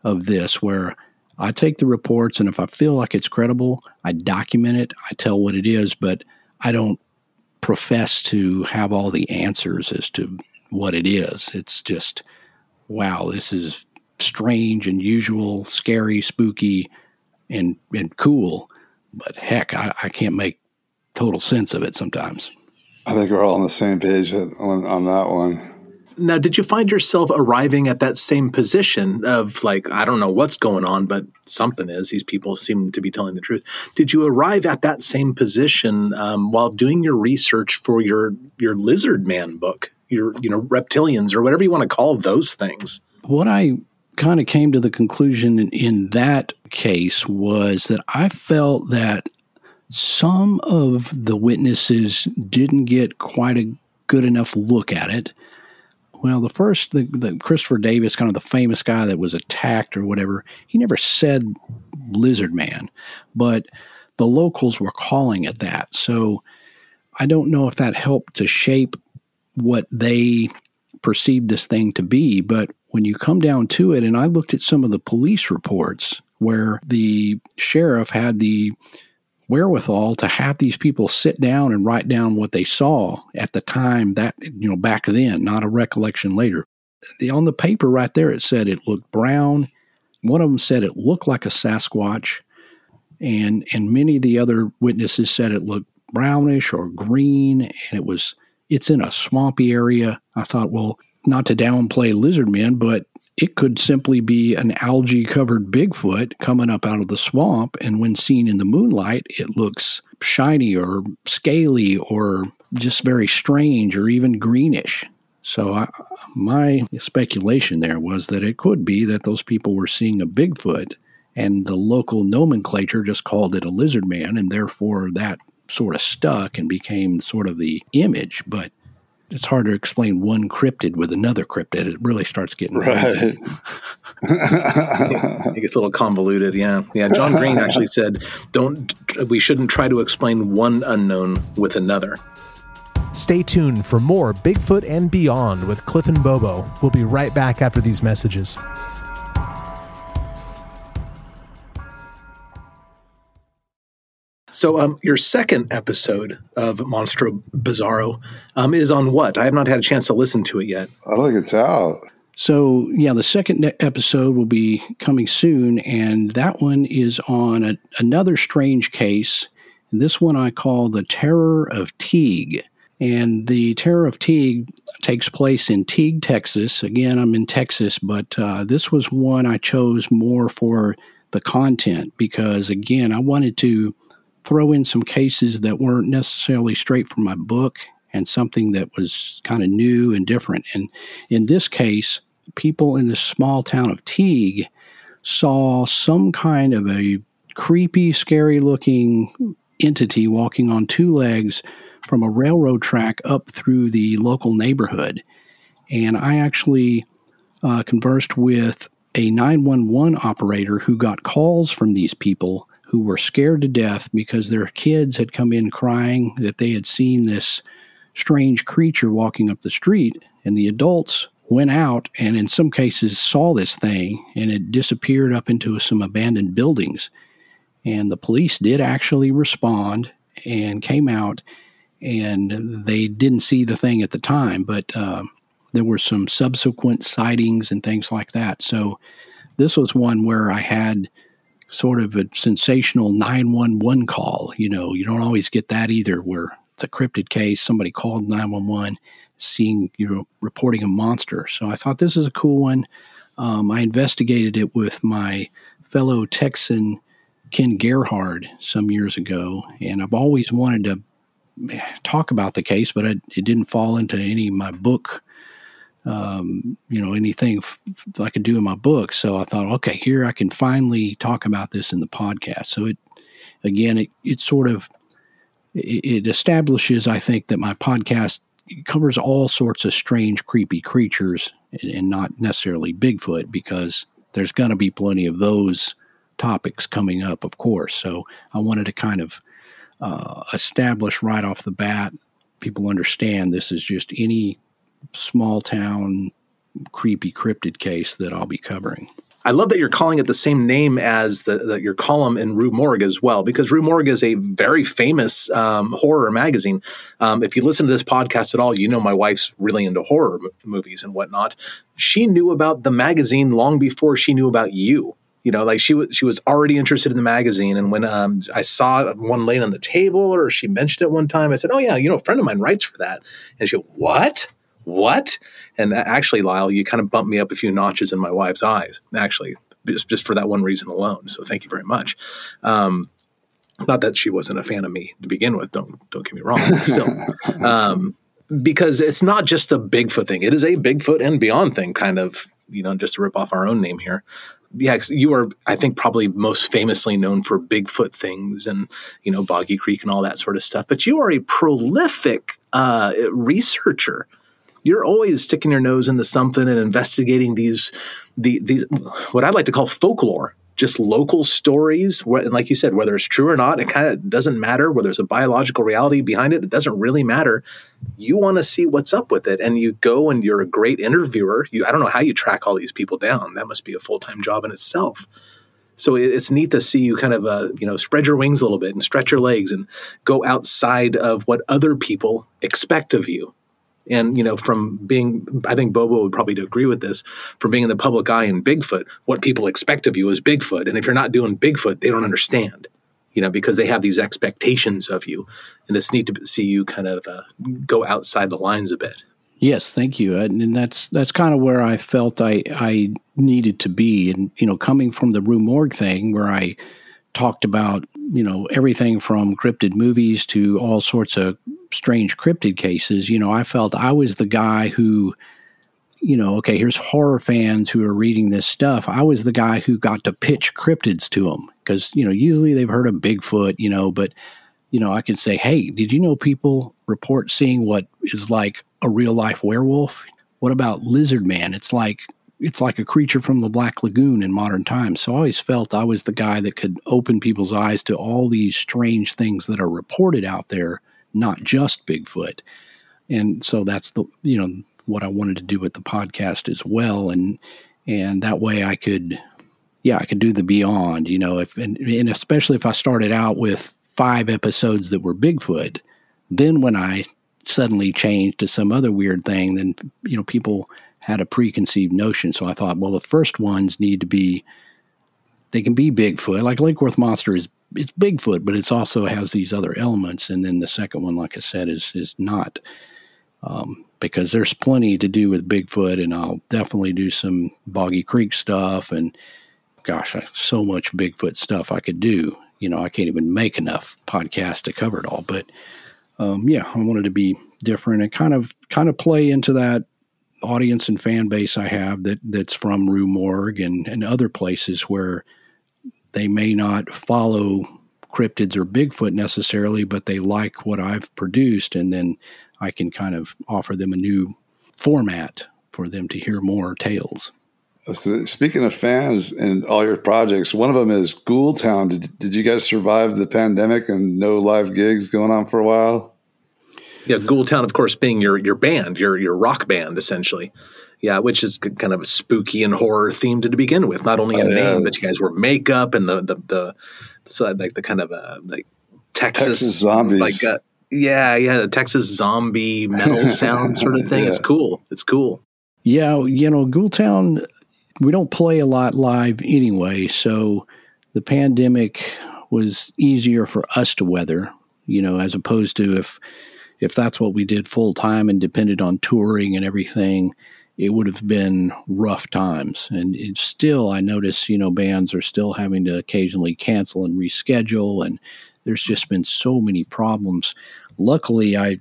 of this, where I take the reports and if I feel like it's credible, I document it, I tell what it is, but I don't profess to have all the answers as to what it is. It's just, wow, this is strange, and unusual, scary, spooky, and and cool. But heck, I, I can't make total sense of it sometimes. I think we're all on the same page on, on that one. Now, did you find yourself arriving at that same position of like, I don't know what's going on, but something is. These people seem to be telling the truth. Did you arrive at that same position um, while doing your research for your your Lizard Man book, your you know reptilians or whatever you want to call those things? What I kind of came to the conclusion in, in that case was that I felt that some of the witnesses didn't get quite a good enough look at it. Well, the first, the, the Christopher Davis, kind of the famous guy that was attacked or whatever, he never said Lizard Man, but the locals were calling it that. So I don't know if that helped to shape what they perceived this thing to be. But when you come down to it, and I looked at some of the police reports where the sheriff had the wherewithal to have these people sit down and write down what they saw at the time that you know back then not a recollection later. The, on the paper right there it said it looked brown. One of them said it looked like a sasquatch and and many of the other witnesses said it looked brownish or green and it was it's in a swampy area. I thought well not to downplay lizard men but it could simply be an algae covered Bigfoot coming up out of the swamp. And when seen in the moonlight, it looks shiny or scaly or just very strange or even greenish. So, I, my speculation there was that it could be that those people were seeing a Bigfoot and the local nomenclature just called it a lizard man, and therefore that sort of stuck and became sort of the image. But it's hard to explain one cryptid with another cryptid. It really starts getting right. it gets a little convoluted. Yeah, yeah. John Green actually said, "Don't we shouldn't try to explain one unknown with another." Stay tuned for more Bigfoot and Beyond with Cliff and Bobo. We'll be right back after these messages. So, um, your second episode of Monstro Bizarro um, is on what? I have not had a chance to listen to it yet. I think it's out. So, yeah, the second episode will be coming soon, and that one is on a, another strange case. And this one I call the Terror of Teague. And the Terror of Teague takes place in Teague, Texas. Again, I'm in Texas, but uh, this was one I chose more for the content because, again, I wanted to throw in some cases that weren't necessarily straight from my book and something that was kind of new and different. And in this case, people in the small town of Teague saw some kind of a creepy, scary looking entity walking on two legs from a railroad track up through the local neighborhood. And I actually uh, conversed with a 911 operator who got calls from these people who were scared to death because their kids had come in crying that they had seen this strange creature walking up the street. And the adults went out and, in some cases, saw this thing and it disappeared up into some abandoned buildings. And the police did actually respond and came out and they didn't see the thing at the time, but uh, there were some subsequent sightings and things like that. So this was one where I had sort of a sensational 911 call. You know, you don't always get that either, where it's a cryptid case, somebody called 911, seeing, you know, reporting a monster. So I thought this is a cool one. Um, I investigated it with my fellow Texan Ken Gerhard some years ago, and I've always wanted to talk about the case, but it, it didn't fall into any of my book um, you know, anything f- I could do in my book. So I thought, okay, here I can finally talk about this in the podcast. So it, again, it, it sort of, it, it establishes, I think, that my podcast covers all sorts of strange, creepy creatures, and, and not necessarily Bigfoot, because there's going to be plenty of those topics coming up, of course. So I wanted to kind of uh, establish right off the bat, people understand this is just any small town creepy cryptid case that I'll be covering. I love that you're calling it the same name as the, the, your column in Rue Morgue as well, because Rue Morgue is a very famous um, horror magazine. Um, if you listen to this podcast at all, you know my wife's really into horror m- movies and whatnot. She knew about the magazine long before she knew about you. You know, like she was she was already interested in the magazine, and when um, I saw one laying on the table, or she mentioned it one time, I said, "Oh yeah, you know, a friend of mine writes for that," and she, go, "What?" What? And actually, Lyle, you kind of bumped me up a few notches in my wife's eyes, actually, just, just for that one reason alone. So thank you very much. Um, not that she wasn't a fan of me to begin with. Don't don't get me wrong. Still, um, because it's not just a Bigfoot thing. It is a Bigfoot and beyond thing, kind of. You know, just to rip off our own name here. Yeah, you are, I think, probably most famously known for Bigfoot things and you know Boggy Creek and all that sort of stuff. But you are a prolific uh, researcher you're always sticking your nose into something and investigating these the, these what I'd like to call folklore, just local stories. And like you said, whether it's true or not, it kind of doesn't matter. Whether there's a biological reality behind it, it doesn't really matter. You want to see what's up with it, and you go and you're a great interviewer. You, I don't know how you track all these people down. That must be a full time job in itself. So it's neat to see you kind of uh, you know spread your wings a little bit and stretch your legs and go outside of what other people expect of you and you know, from being, I think Bobo would probably agree with this. From being in the public eye in Bigfoot, what people expect of you is Bigfoot, and if you're not doing Bigfoot, they don't understand. You know, because they have these expectations of you, and it's neat to see you kind of uh, go outside the lines a bit. Yes, thank you, and that's that's kind of where I felt I I needed to be, and you know, coming from the Rue Morgue thing, where I talked about you know everything from cryptid movies to all sorts of strange cryptid cases, you know, I felt I was the guy who, you know, okay, here's horror fans who are reading this stuff. I was the guy who got to pitch cryptids to them because, you know, usually they've heard of Bigfoot, you know, but, you know, I can say, hey, did you know people report seeing what is like a real life werewolf? What about Lizard Man? It's like, it's like a creature from the Black Lagoon in modern times. So I always felt I was the guy that could open people's eyes to all these strange things that are reported out there not just Bigfoot. And so that's the you know what I wanted to do with the podcast as well, and and that way I could yeah I could do the beyond you know if and, and especially if I started out with five episodes that were Bigfoot, then when I suddenly changed to some other weird thing, then you know people had a preconceived notion. So I thought, well, the first ones need to be they can be Bigfoot. Like Lake Worth Monster is it's Bigfoot, but it's also has these other elements. And then the second one, like I said, is is not um, because there's plenty to do with Bigfoot, and I'll definitely do some Boggy Creek stuff. And gosh, I, have so much Bigfoot stuff I could do. You know, I can't even make enough podcasts to cover it all. But um, yeah, I wanted to be different and kind of kind of play into that audience and fan base I have that that's from Rue Morgue and, and other places where they may not follow cryptids or Bigfoot necessarily, but they like what I've produced, and then I can kind of offer them a new format for them to hear more tales. Speaking of fans and all your projects, one of them is Ghoultown. Did, did you guys survive the pandemic and no live gigs going on for a while? Yeah, Ghoultown, of course, being your your band, your your rock band, essentially. Yeah, which is kind of a spooky and horror themed to begin with. Not only in oh, yeah. name, but you guys wear makeup and the the the so like the kind of uh, like Texas, Texas zombies, like uh, yeah, yeah, the Texas zombie metal sound sort of thing. Yeah. It's cool. It's cool. Yeah, you know, Ghoultown, we don't play a lot live anyway, so the pandemic was easier for us to weather. You know, as opposed to if if that's what we did full time and depended on touring and everything it would have been rough times. And still, I notice, you know, bands are still having to occasionally cancel and reschedule. And there's just been so many problems. Luckily, I,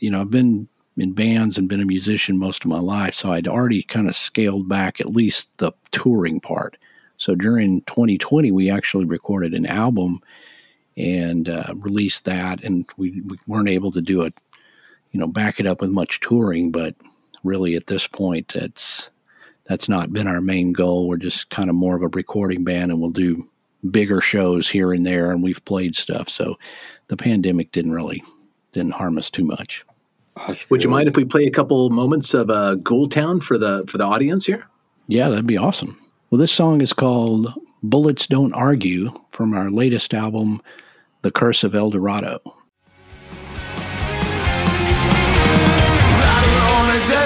you know, I've been in bands and been a musician most of my life. So I'd already kind of scaled back at least the touring part. So during 2020, we actually recorded an album and uh, released that. And we, we weren't able to do it you know, back it up with much touring. But really, at this point, it's that's not been our main goal. We're just kind of more of a recording band, and we'll do bigger shows here and there, and we've played stuff. So the pandemic didn't really didn't harm us too much. Would you mind if we play a couple moments of uh, Ghoultown for the for the audience here? Yeah, that'd be awesome. Well, this song is called "Bullets Don't Argue" from our latest album, "The Curse of El Dorado."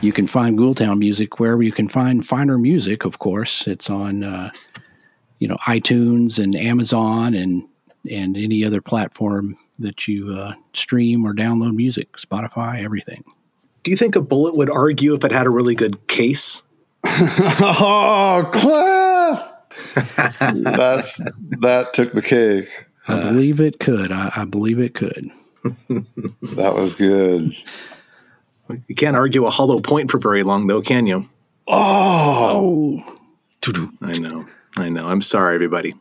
You can find Ghoultown music wherever you can find finer music. Of course, it's on uh, you know iTunes and Amazon and and any other platform that you uh, stream or download music, Spotify, everything. Do you think a bullet would argue if it had a really good case? oh, Cliff! That's that took the cake. I believe it could. I, I believe it could. That was good. You can't argue a hollow point for very long, though, can you? Oh, I know. I know. I'm sorry, everybody.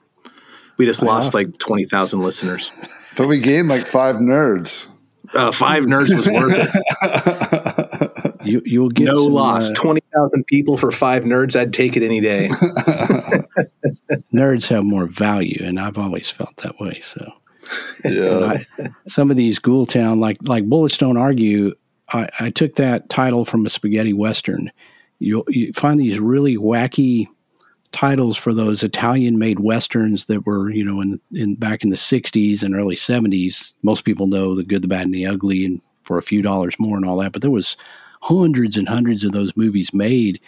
We just lost like 20,000 listeners. but we gained like five nerds. Uh, five nerds was worth it. You you'll get No some, loss. uh, 20,000 people for five nerds. I'd take it any day. nerds have more value, and I've always felt that way. So. Yeah. I, some of these Ghoultown, like like Bullets Don't Argue, I, I took that title from a spaghetti western. You you find these really wacky titles for those Italian-made westerns that were you know in in back in the '60s and early '70s. Most people know the Good, the Bad, and the Ugly, and for a few dollars more and all that. But there was hundreds and hundreds of those movies made,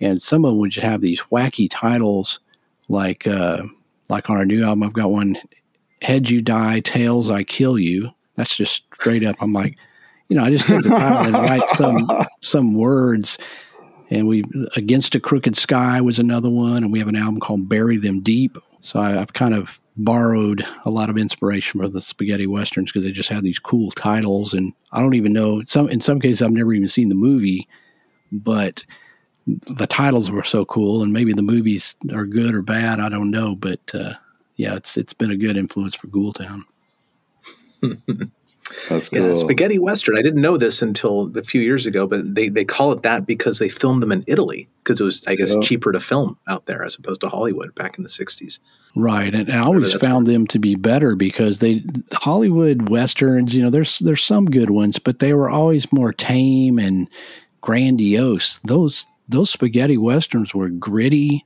and some of them would just have these wacky titles, like uh, like on our new album. I've got one head you die, tails I kill you. That's just straight up. I'm like, you know, I just take the title and write some some words. And we against a crooked sky was another one, and we have an album called Bury Them Deep. So I, I've kind of borrowed a lot of inspiration from the spaghetti westerns because they just have these cool titles, and I don't even know some. In some cases, I've never even seen the movie, but the titles were so cool, and maybe the movies are good or bad. I don't know, but uh, yeah, it's it's been a good influence for Ghoultown. That's Yeah, cool. spaghetti western. I didn't know this until a few years ago, but they, they call it that because they filmed them in Italy because it was, I guess, Yeah. cheaper to film out there as opposed to Hollywood back in the '60s. Right, and, and I always that's found them to be better because they Hollywood westerns. You know, there's there's some good ones, but they were always more tame and grandiose. Those those spaghetti westerns were gritty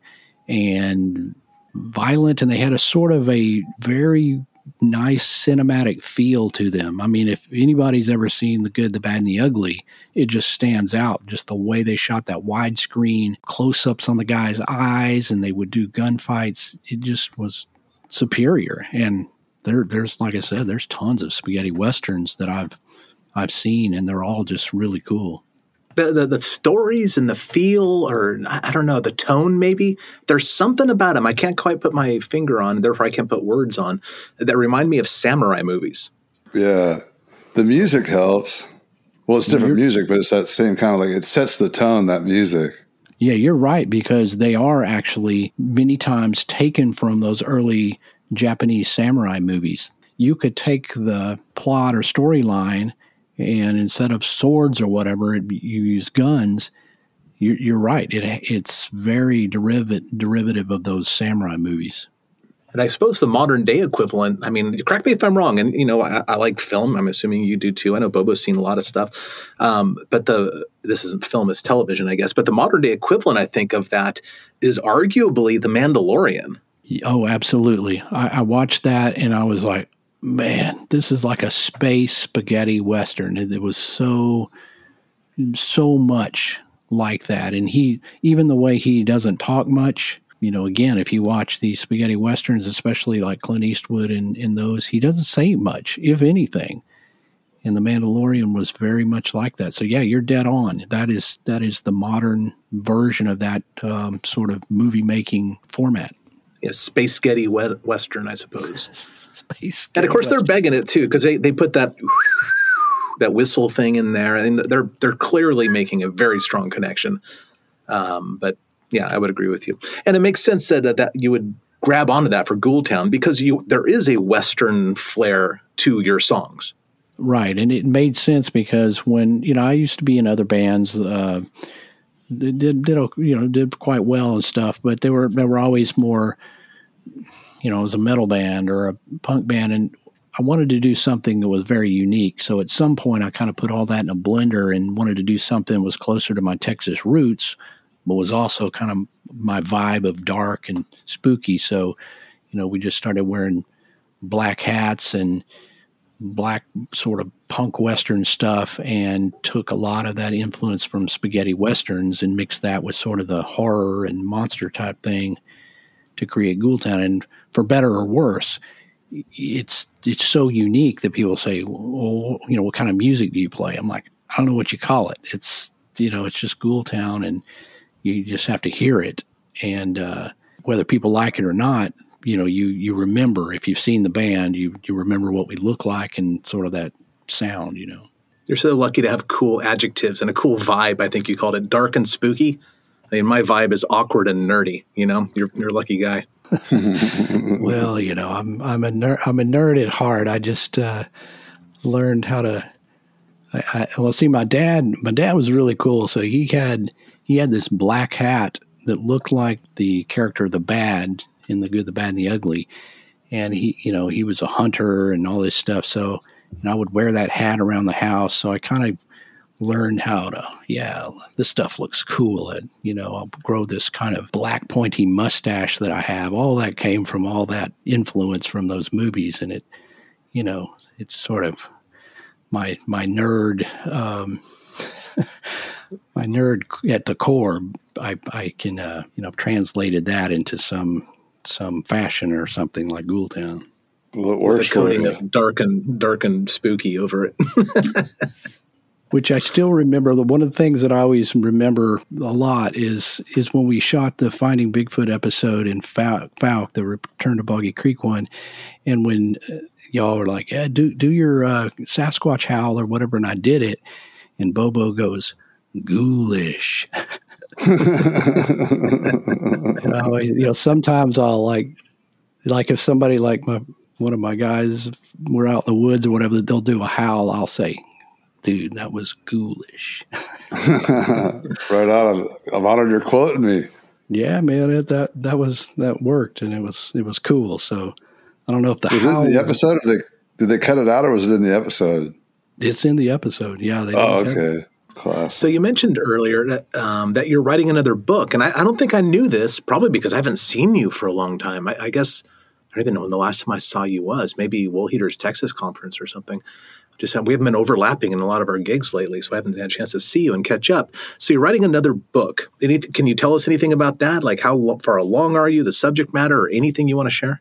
and violent, and they had a sort of a very nice cinematic feel to them. I mean, if anybody's ever seen The Good, the Bad, and the Ugly, it just stands out. Just the way they shot that widescreen close ups on the guy's eyes and they would do gunfights. It just was superior. And there, there's, like I said, there's tons of spaghetti westerns that I've, I've seen and they're all just really cool. The, the the stories and the feel, or I I don't know, the tone. Maybe there's something about them I can't quite put my finger on. Therefore, I can't put words on that remind me of samurai movies. Yeah. The music helps. Well, it's different music, but it's that same kind of like it sets the tone, that music. Yeah, you're right because they are actually many times taken from those early Japanese samurai movies. You could take the plot or storyline, and instead of swords or whatever, it, you use guns. You're, you're right; it, it's very derivative derivative of those samurai movies. And I suppose the modern day equivalent, I mean, correct me if I'm wrong. And, you know, I, I like film. I'm assuming you do too. I know Bobo's seen a lot of stuff. Um, but the, this isn't film, it's television, I guess. But the modern day equivalent, I think, of that is arguably The Mandalorian. Oh, absolutely! I, I watched that and I was like, man, this is like a space spaghetti western. It, was so so much like that, and he even the way he doesn't talk much. You know, again, if you watch these spaghetti westerns, especially like Clint Eastwood and in those, he doesn't say much, if anything. And the Mandalorian was very much like that. So yeah, you're dead on. That is that is the modern version of that um, sort of movie making format. Yeah, space spaghetti we- western, I suppose. Space and of course, they're begging it too because they, they put that that whistle thing in there, and they're they're clearly making a very strong connection. Um, but yeah, I would agree with you, and it makes sense that that you would grab onto that for Ghoultown because you there is a western flair to your songs. Right, and it made sense because when you know I used to be in other bands, uh, did did you know did quite well and stuff, but they were they were always more, you know, it was a metal band or a punk band, and I wanted to do something that was very unique. So at some point, I kind of put all that in a blender and wanted to do something that was closer to my Texas roots, but was also kind of my vibe of dark and spooky. So, you know, we just started wearing black hats and black sort of punk western stuff and took a lot of that influence from spaghetti westerns and mixed that with sort of the horror and monster type thing to create Ghoultown. And for better or worse, it's it's so unique that people say, "Well, you know, what kind of music do you play?" I'm like, I don't know what you call it. It's you know, it's just Ghoultown, and you just have to hear it. And uh, whether people like it or not, you know, you you remember if you've seen the band, you you remember what we look like and sort of that sound, you know. You're so lucky to have cool adjectives and a cool vibe. I think you called it dark and spooky. I mean, my vibe is awkward and nerdy. You know, you're you're a lucky guy. well, you know, I'm I'm a nerd. I'm a nerd at heart. I just uh, learned how to. I, I, well, see, my dad. My dad was really cool. So he had he had this black hat that looked like the character of the bad in the good, the bad, and the ugly. And he, you know, he was a hunter and all this stuff. So, and I would wear that hat around the house. So I kind of learned how to, yeah, this stuff looks cool. And, you know, I'll grow this kind of black pointy mustache that I have. All that came from all that influence from those movies. And it, you know, it's sort of my, my nerd, um, my nerd at the core. I, I can, uh, you know, translated that into some some fashion or something like Ghoultown. Well, it works. With a coating of dark and dark and spooky over it. Which I still remember. One of the things that I always remember a lot is is when we shot the Finding Bigfoot episode in Fouke, the Return to Boggy Creek one, and when uh, y'all were like, "Yeah, do do your uh, Sasquatch howl or whatever," and I did it, and Bobo goes, "Ghoulish." you, know, you know, sometimes I'll like, like if somebody like my one of my guys were out in the woods or whatever, they'll do a howl. I'll say, "Dude, that was ghoulish." right out of, I'm honored you're quoting me. Yeah, man, it, that that was that worked, and it was it was cool. So I don't know if the was howl, it in the episode. Or they, did they cut it out, or was it in the episode? It's in the episode. Yeah. They oh, okay. Class. So you mentioned earlier that, um, that you're writing another book, and I, I, don't think I knew this. Probably because I haven't seen you for a long time. I, I, guess I don't even know when the last time I saw you was. Maybe Woolheaters Texas conference or something. Just have, we haven't been overlapping in a lot of our gigs lately, so I haven't had a chance to see you and catch up. So you're writing another book. Any, can you tell us anything about that? Like how far along are you? The subject matter, or anything you want to share?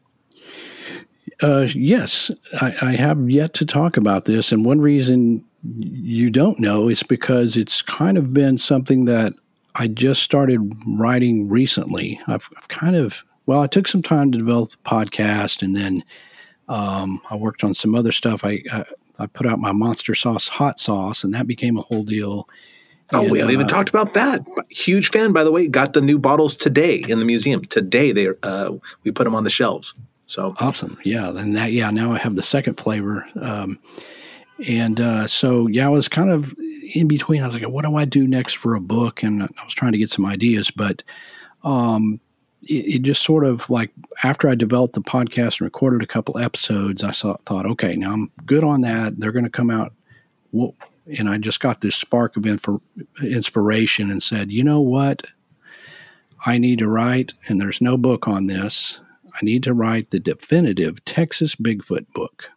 Uh, yes, I, I, have yet to talk about this, and one reason you don't know is because it's kind of been something that I just started writing recently. I've, I've kind of, well, I took some time to develop the podcast and then um, I worked on some other stuff. I, I, I, put out my monster sauce hot sauce and that became a whole deal. Oh, and, we haven't uh, even talked about that. Huge fan, by the way. Got the new bottles today in the museum. Today, they uh, we put them on the shelves. So awesome, yeah. And that, yeah. Now I have the second flavor. Um, and uh, so, yeah, I was kind of in between. I was like, what do I do next for a book? And I was trying to get some ideas, but um, it, it, just sort of like after I developed the podcast and recorded a couple episodes, I saw, thought, okay, now I'm good on that. They're going to come out. and I just got this spark of infor- inspiration and said, you know what? I need to write, and there's no book on this. I need to write the definitive Texas Bigfoot book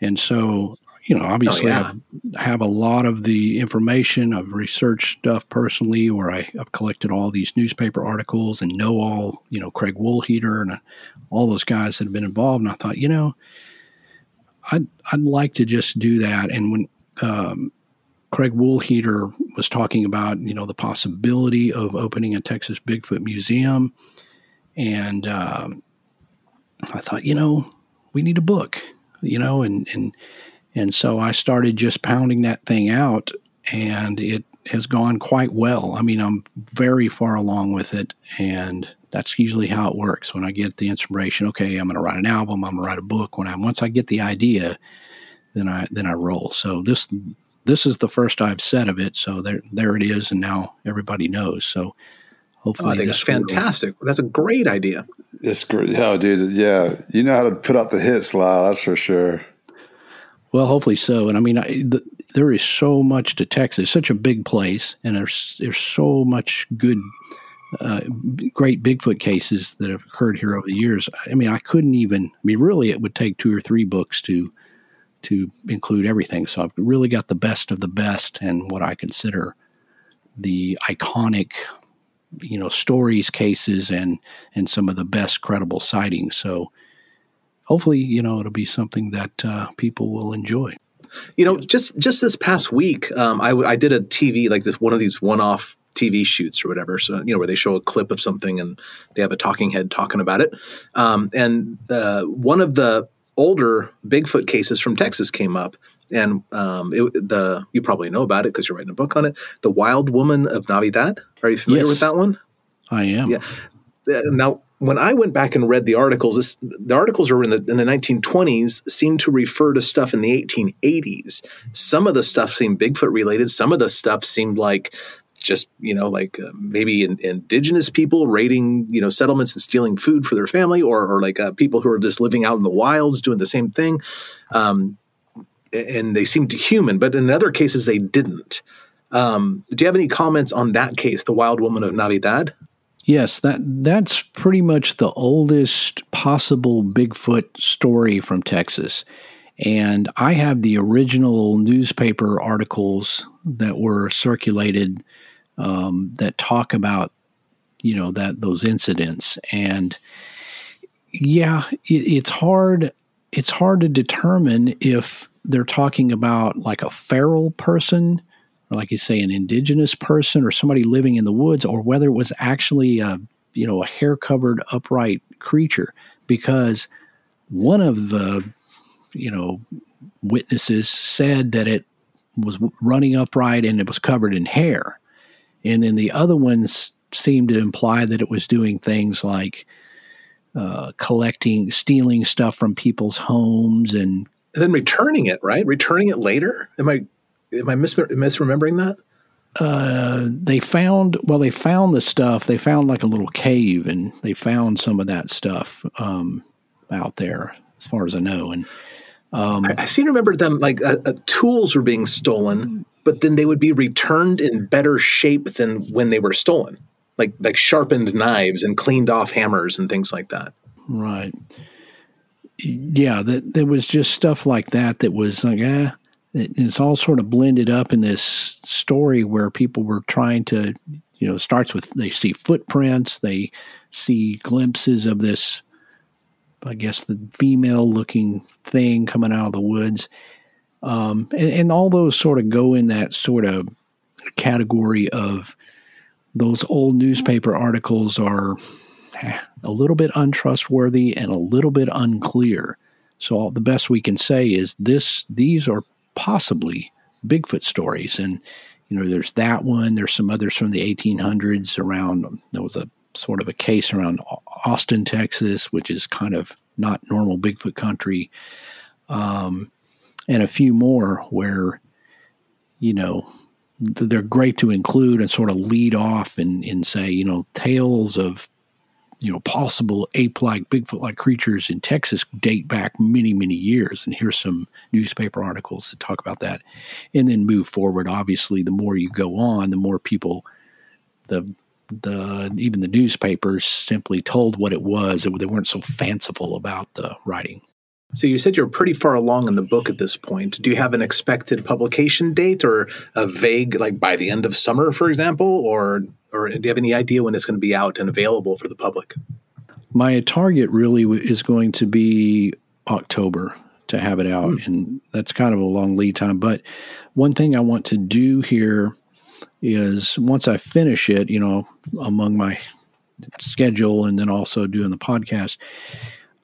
And so, you know, obviously, yeah. I have a lot of the information. I've researched stuff personally, where I, I've collected all these newspaper articles and know all, you know, Craig Woolheater and uh, all those guys that have been involved. And I thought, you know, I'd, I'd like to just do that. And when um, Craig Woolheater was talking about, you know, the possibility of opening a Texas Bigfoot museum, and um, I thought, you know, we need a book, you know, and and and so I started just pounding that thing out, and it has gone quite well. I mean, I'm very far along with it, and that's usually how it works. When I get the inspiration, okay, I'm going to write an album, I'm going to write a book. When I once I get the idea, then I then I roll. So this this is the first I've said of it. So there there it is, and now everybody knows. So hopefully, Oh, I think this it's will- fantastic. That's a great idea. It's great. Oh, dude. Yeah. You know how to put out the hits, Lyle. That's for sure. Well, hopefully so. And I mean, I, the, there is so much to Texas. Such a big place, and there's there's so much good, uh, great Bigfoot cases that have occurred here over the years. I mean, I couldn't even. I mean, really, it would take two or three books to to include everything. So I've really got the best of the best, and what I consider the iconic, you know, stories, cases, and and some of the best credible sightings. So hopefully, you know, it'll be something that uh, people will enjoy. You know, just just this past week, um, I, w- I did a TV like this one of these one-off TV shoots or whatever. So you know, where they show a clip of something and they have a talking head talking about it. Um, and uh, one of the older Bigfoot cases from Texas came up, and um, it, the you probably know about it because you're writing a book on it. The Wild Woman of Navidad. Are you familiar Yes. with that one? I am. Yeah. Uh, now, when I went back and read the articles, this, the articles are in the in the 1920s seem to refer to stuff in the 1880s. Some of the stuff seemed Bigfoot related. Some of the stuff seemed like just you know like uh, maybe in, indigenous people raiding you know settlements and stealing food for their family, or or like uh, people who are just living out in the wilds doing the same thing. Um, and they seemed human, but in other cases they didn't. Um, do you have any comments on that case, the Wild Woman of Navidad? Yes, that that's pretty much the oldest possible Bigfoot story from Texas. And I have the original newspaper articles that were circulated um, that talk about, you know, that those incidents. And yeah, it, it's hard. It's hard to determine if they're talking about like a feral person or like you say, an indigenous person or somebody living in the woods, or whether it was actually a you know a hair covered upright creature, because one of the you know witnesses said that it was running upright and it was covered in hair, and then the other ones seemed to imply that it was doing things like uh, collecting, stealing stuff from people's homes and and then returning it, right? Returning it later. Am I am I mis- misremembering that? uh, they found well they found the stuff they found like a little cave and they found some of that stuff um, out there as far as i know and um, I, I seem to remember them like uh, uh, tools were being stolen, but then they would be returned in better shape than when they were stolen, like like sharpened knives and cleaned off hammers and things like that. right yeah that there was just stuff like that that was like eh, it's all sort of blended up in this story where people were trying to you know it starts with they see footprints they see glimpses of this i guess the female looking thing coming out of the woods um, and, and all those sort of go in that sort of category of those old newspaper articles are a little bit untrustworthy and a little bit unclear. So the best we can say is this: these are possibly Bigfoot stories, and you know, there's that one. There's some others from the 1800s around. There was a sort of a case around Austin, Texas, which is kind of not normal Bigfoot country, um, and a few more where you know they're great to include and sort of lead off and, and say, you know, tales of, you know, possible ape-like, Bigfoot-like creatures in Texas date back many, many years. And here's some newspaper articles that talk about that. And then move forward. Obviously, the more you go on, the more people, the the even the newspapers simply told what it was. They weren't so fanciful about the writing. So you said you're pretty far along in the book at this point. Do you have an expected publication date or a vague, like by the end of summer, for example, or or do you have any idea when it's going to be out and available for the public? My target really is going to be October to have it out, hmm. and that's kind of a long lead time. But one thing I want to do here is once I finish it, you know, among my schedule and then also doing the podcast,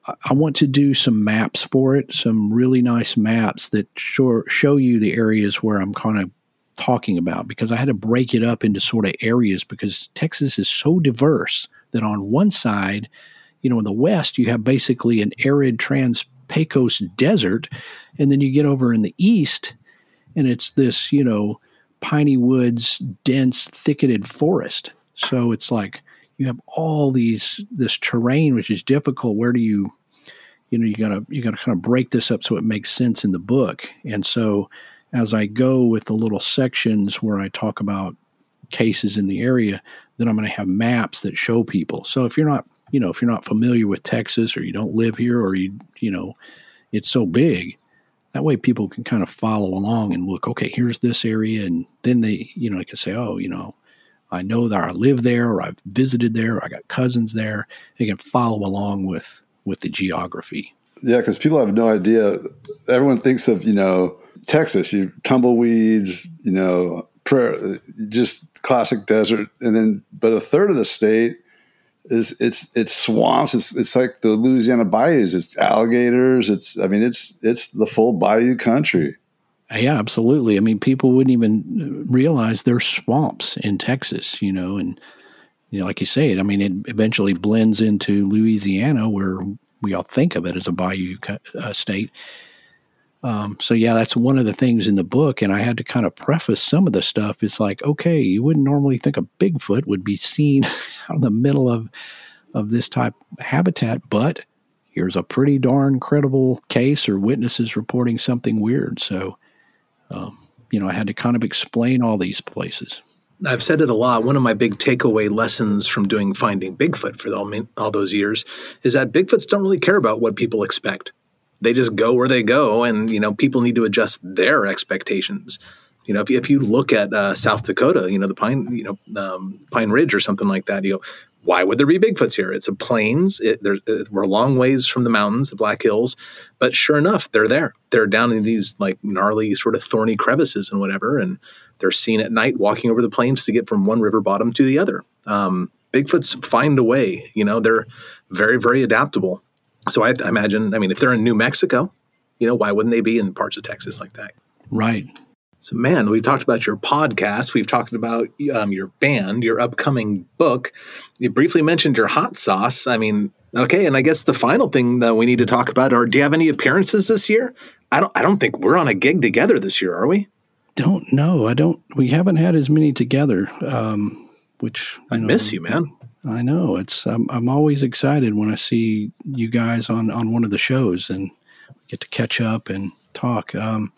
I- I want to do some maps for it, some really nice maps that show, show you the areas where I'm kind of talking about because I had to break it up into sort of areas because Texas is so diverse that on one side, you know, in the west, you have basically an arid trans Pecos desert, and then you get over in the east, and it's this, you know, piney woods, dense, thicketed forest. So it's like you have all these this terrain which is difficult. Where do you you know you gotta you gotta kind of break this up so it makes sense in the book. And so as I go with the little sections where I talk about cases in the area, then I'm going to have maps that show people. So if you're not, you know, if you're not familiar with Texas or you don't live here or you, you know, it's so big, that way people can kind of follow along and look, okay, here's this area. And then they, you know, they can say, oh, you know, I know that I live there or I've visited there or I got cousins there. They can follow along with, with the geography. Yeah, because people have no idea. Everyone thinks of you know Texas, you tumbleweeds, you know, prayer, just classic desert, and then but a third of the state is it's it's swamps. It's it's like the Louisiana bayous. It's alligators. It's I mean it's it's the full bayou country. Yeah, absolutely. I mean, people wouldn't even realize there's swamps in Texas, you know, and you know, like you say. I mean, it eventually blends into Louisiana, where we all think of it as a bayou uh, state. Um, so yeah, that's one of the things in the book, and I had to kind of preface some of the stuff. It's like, okay, you wouldn't normally think a Bigfoot would be seen out in the middle of of this type of habitat, but here's a pretty darn credible case or witnesses reporting something weird. So, um, you know, I had to kind of explain all these places. I've said it a lot. One of my big takeaway lessons from doing Finding Bigfoot for all, all those years is that Bigfoots don't really care about what people expect. They just go where they go, and you know people need to adjust their expectations. You know, if, if you look at uh, South Dakota, you know the Pine, you know um, Pine Ridge or something like that, you go, why would there be Bigfoots here? It's a plains. It, there, it, we're a long ways from the mountains, the Black Hills, but sure enough, they're there. They're down in these like gnarly, sort of thorny crevices and whatever, and they're seen at night walking over the plains to get from one river bottom to the other. Um, Bigfoots find a way. You know, they're very, very adaptable. So I, I imagine, I mean, if they're in New Mexico, you know, why wouldn't they be in parts of Texas like that? Right. So, man, we've talked about your podcast. We've talked about um, your band, your upcoming book. You briefly mentioned your hot sauce. I mean, okay, and I guess the final thing that we need to talk about are: Do you have any appearances this year? I don't. I don't think we're on a gig together this year, are we? Don't know. I don't. We haven't had as many together. Um, which I know, miss you, man. I know. It's. I'm, I'm always excited when I see you guys on on one of the shows and get to catch up and talk. Um,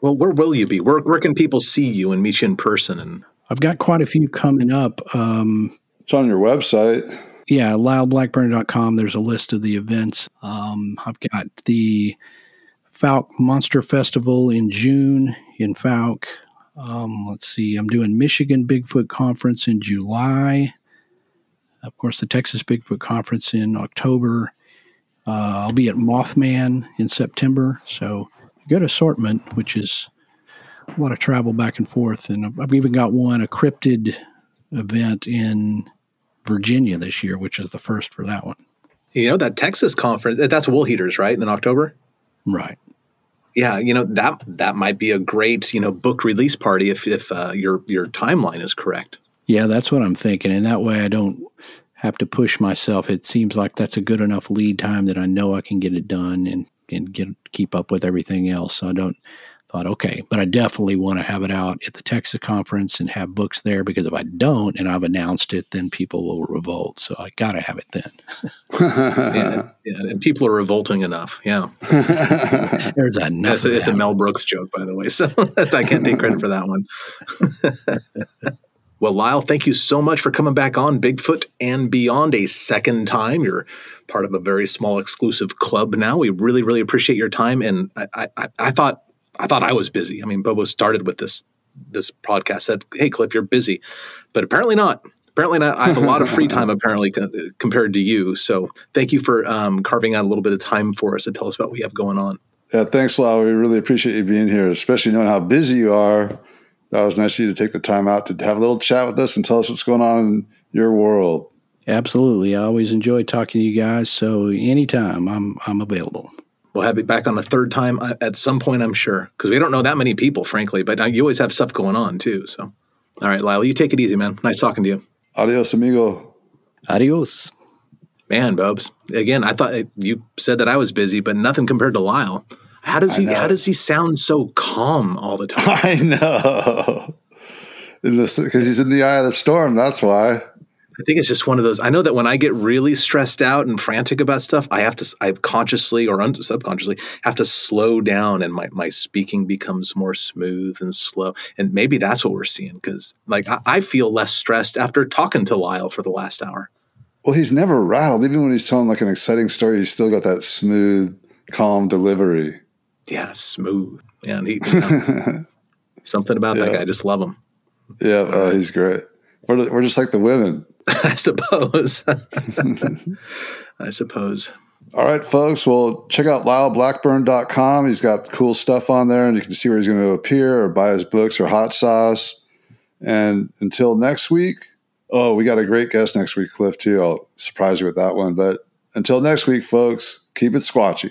well, where will you be? Where, where can people see you and meet you in person? And I've got quite a few coming up. Um, it's on your website. Yeah, lyleblackburn.com. There's a list of the events. Um, I've got the Fouke Monster Festival in June in Fouke. Um, let's see, I'm doing Michigan Bigfoot Conference in July. Of course, the Texas Bigfoot Conference in October. Uh, I'll be at Mothman in September. So, good assortment, which is a lot of travel back and forth. And I've even got one, a cryptid event in Virginia this year, which is the first for that one. You know, that Texas conference, that's Woolheater's, right? In October? Right. Yeah, you know that that might be a great you know book release party if if uh, your your timeline is correct. Yeah, that's what I'm thinking, and that way I don't have to push myself. It seems like that's a good enough lead time that I know I can get it done and and get keep up with everything else. So I don't thought okay, but I definitely want to have it out at the Texas conference and have books there because if I don't and I've announced it, then people will revolt. So I got to have it then. yeah, yeah, and people are revolting enough. Yeah, there's enough. It's a, it's a Mel Brooks joke, by the way, so I can't take credit for that one. Well, Lyle, thank you so much for coming back on Bigfoot and Beyond a second time. You're part of a very small exclusive club now. We really, really appreciate your time. And I, I, I thought I thought I was busy. I mean, Bobo started with this this podcast said, "Hey, Cliff, you're busy," but apparently not. Apparently not. I have a lot of free time apparently co- compared to you. So thank you for um, carving out a little bit of time for us to tell us about what we have going on. Yeah, thanks, Lyle. We really appreciate you being here, especially knowing how busy you are. That was nice of you to take the time out to have a little chat with us and tell us what's going on in your world. Absolutely. I always enjoy talking to you guys. So anytime I'm I'm available. We'll have you back on the third time uh, at some point, I'm sure, because we don't know that many people, frankly. But you always have stuff going on too. So, all right, Lyle, you take it easy, man. Nice talking to you. Adios, amigo. Adios. Man, Bubs. Again, I thought uh, you said that I was busy, but nothing compared to Lyle. How does he? How does he sound so calm all the time? I know. Because he's in the eye of the storm. That's why. I think it's just one of those. I know that when I get really stressed out and frantic about stuff, I have to, I consciously or un- subconsciously have to slow down and my, my speaking becomes more smooth and slow. And maybe that's what we're seeing because, like, I, I feel less stressed after talking to Lyle for the last hour. Well, he's never rattled. Even when he's telling like an exciting story, he's still got that smooth, calm delivery. Yeah, smooth. Yeah, and he, you know, something about that guy. I just love him. Yeah, uh, he's great. We're, we're just like the women. I suppose. I suppose. All right, folks. Well, check out lyleblackburn.com. He's got cool stuff on there, and you can see where he's going to appear or buy his books or hot sauce. And until next week, oh, we got a great guest next week, Cliff, too. I'll surprise you with that one. But until next week, folks, keep it squatchy.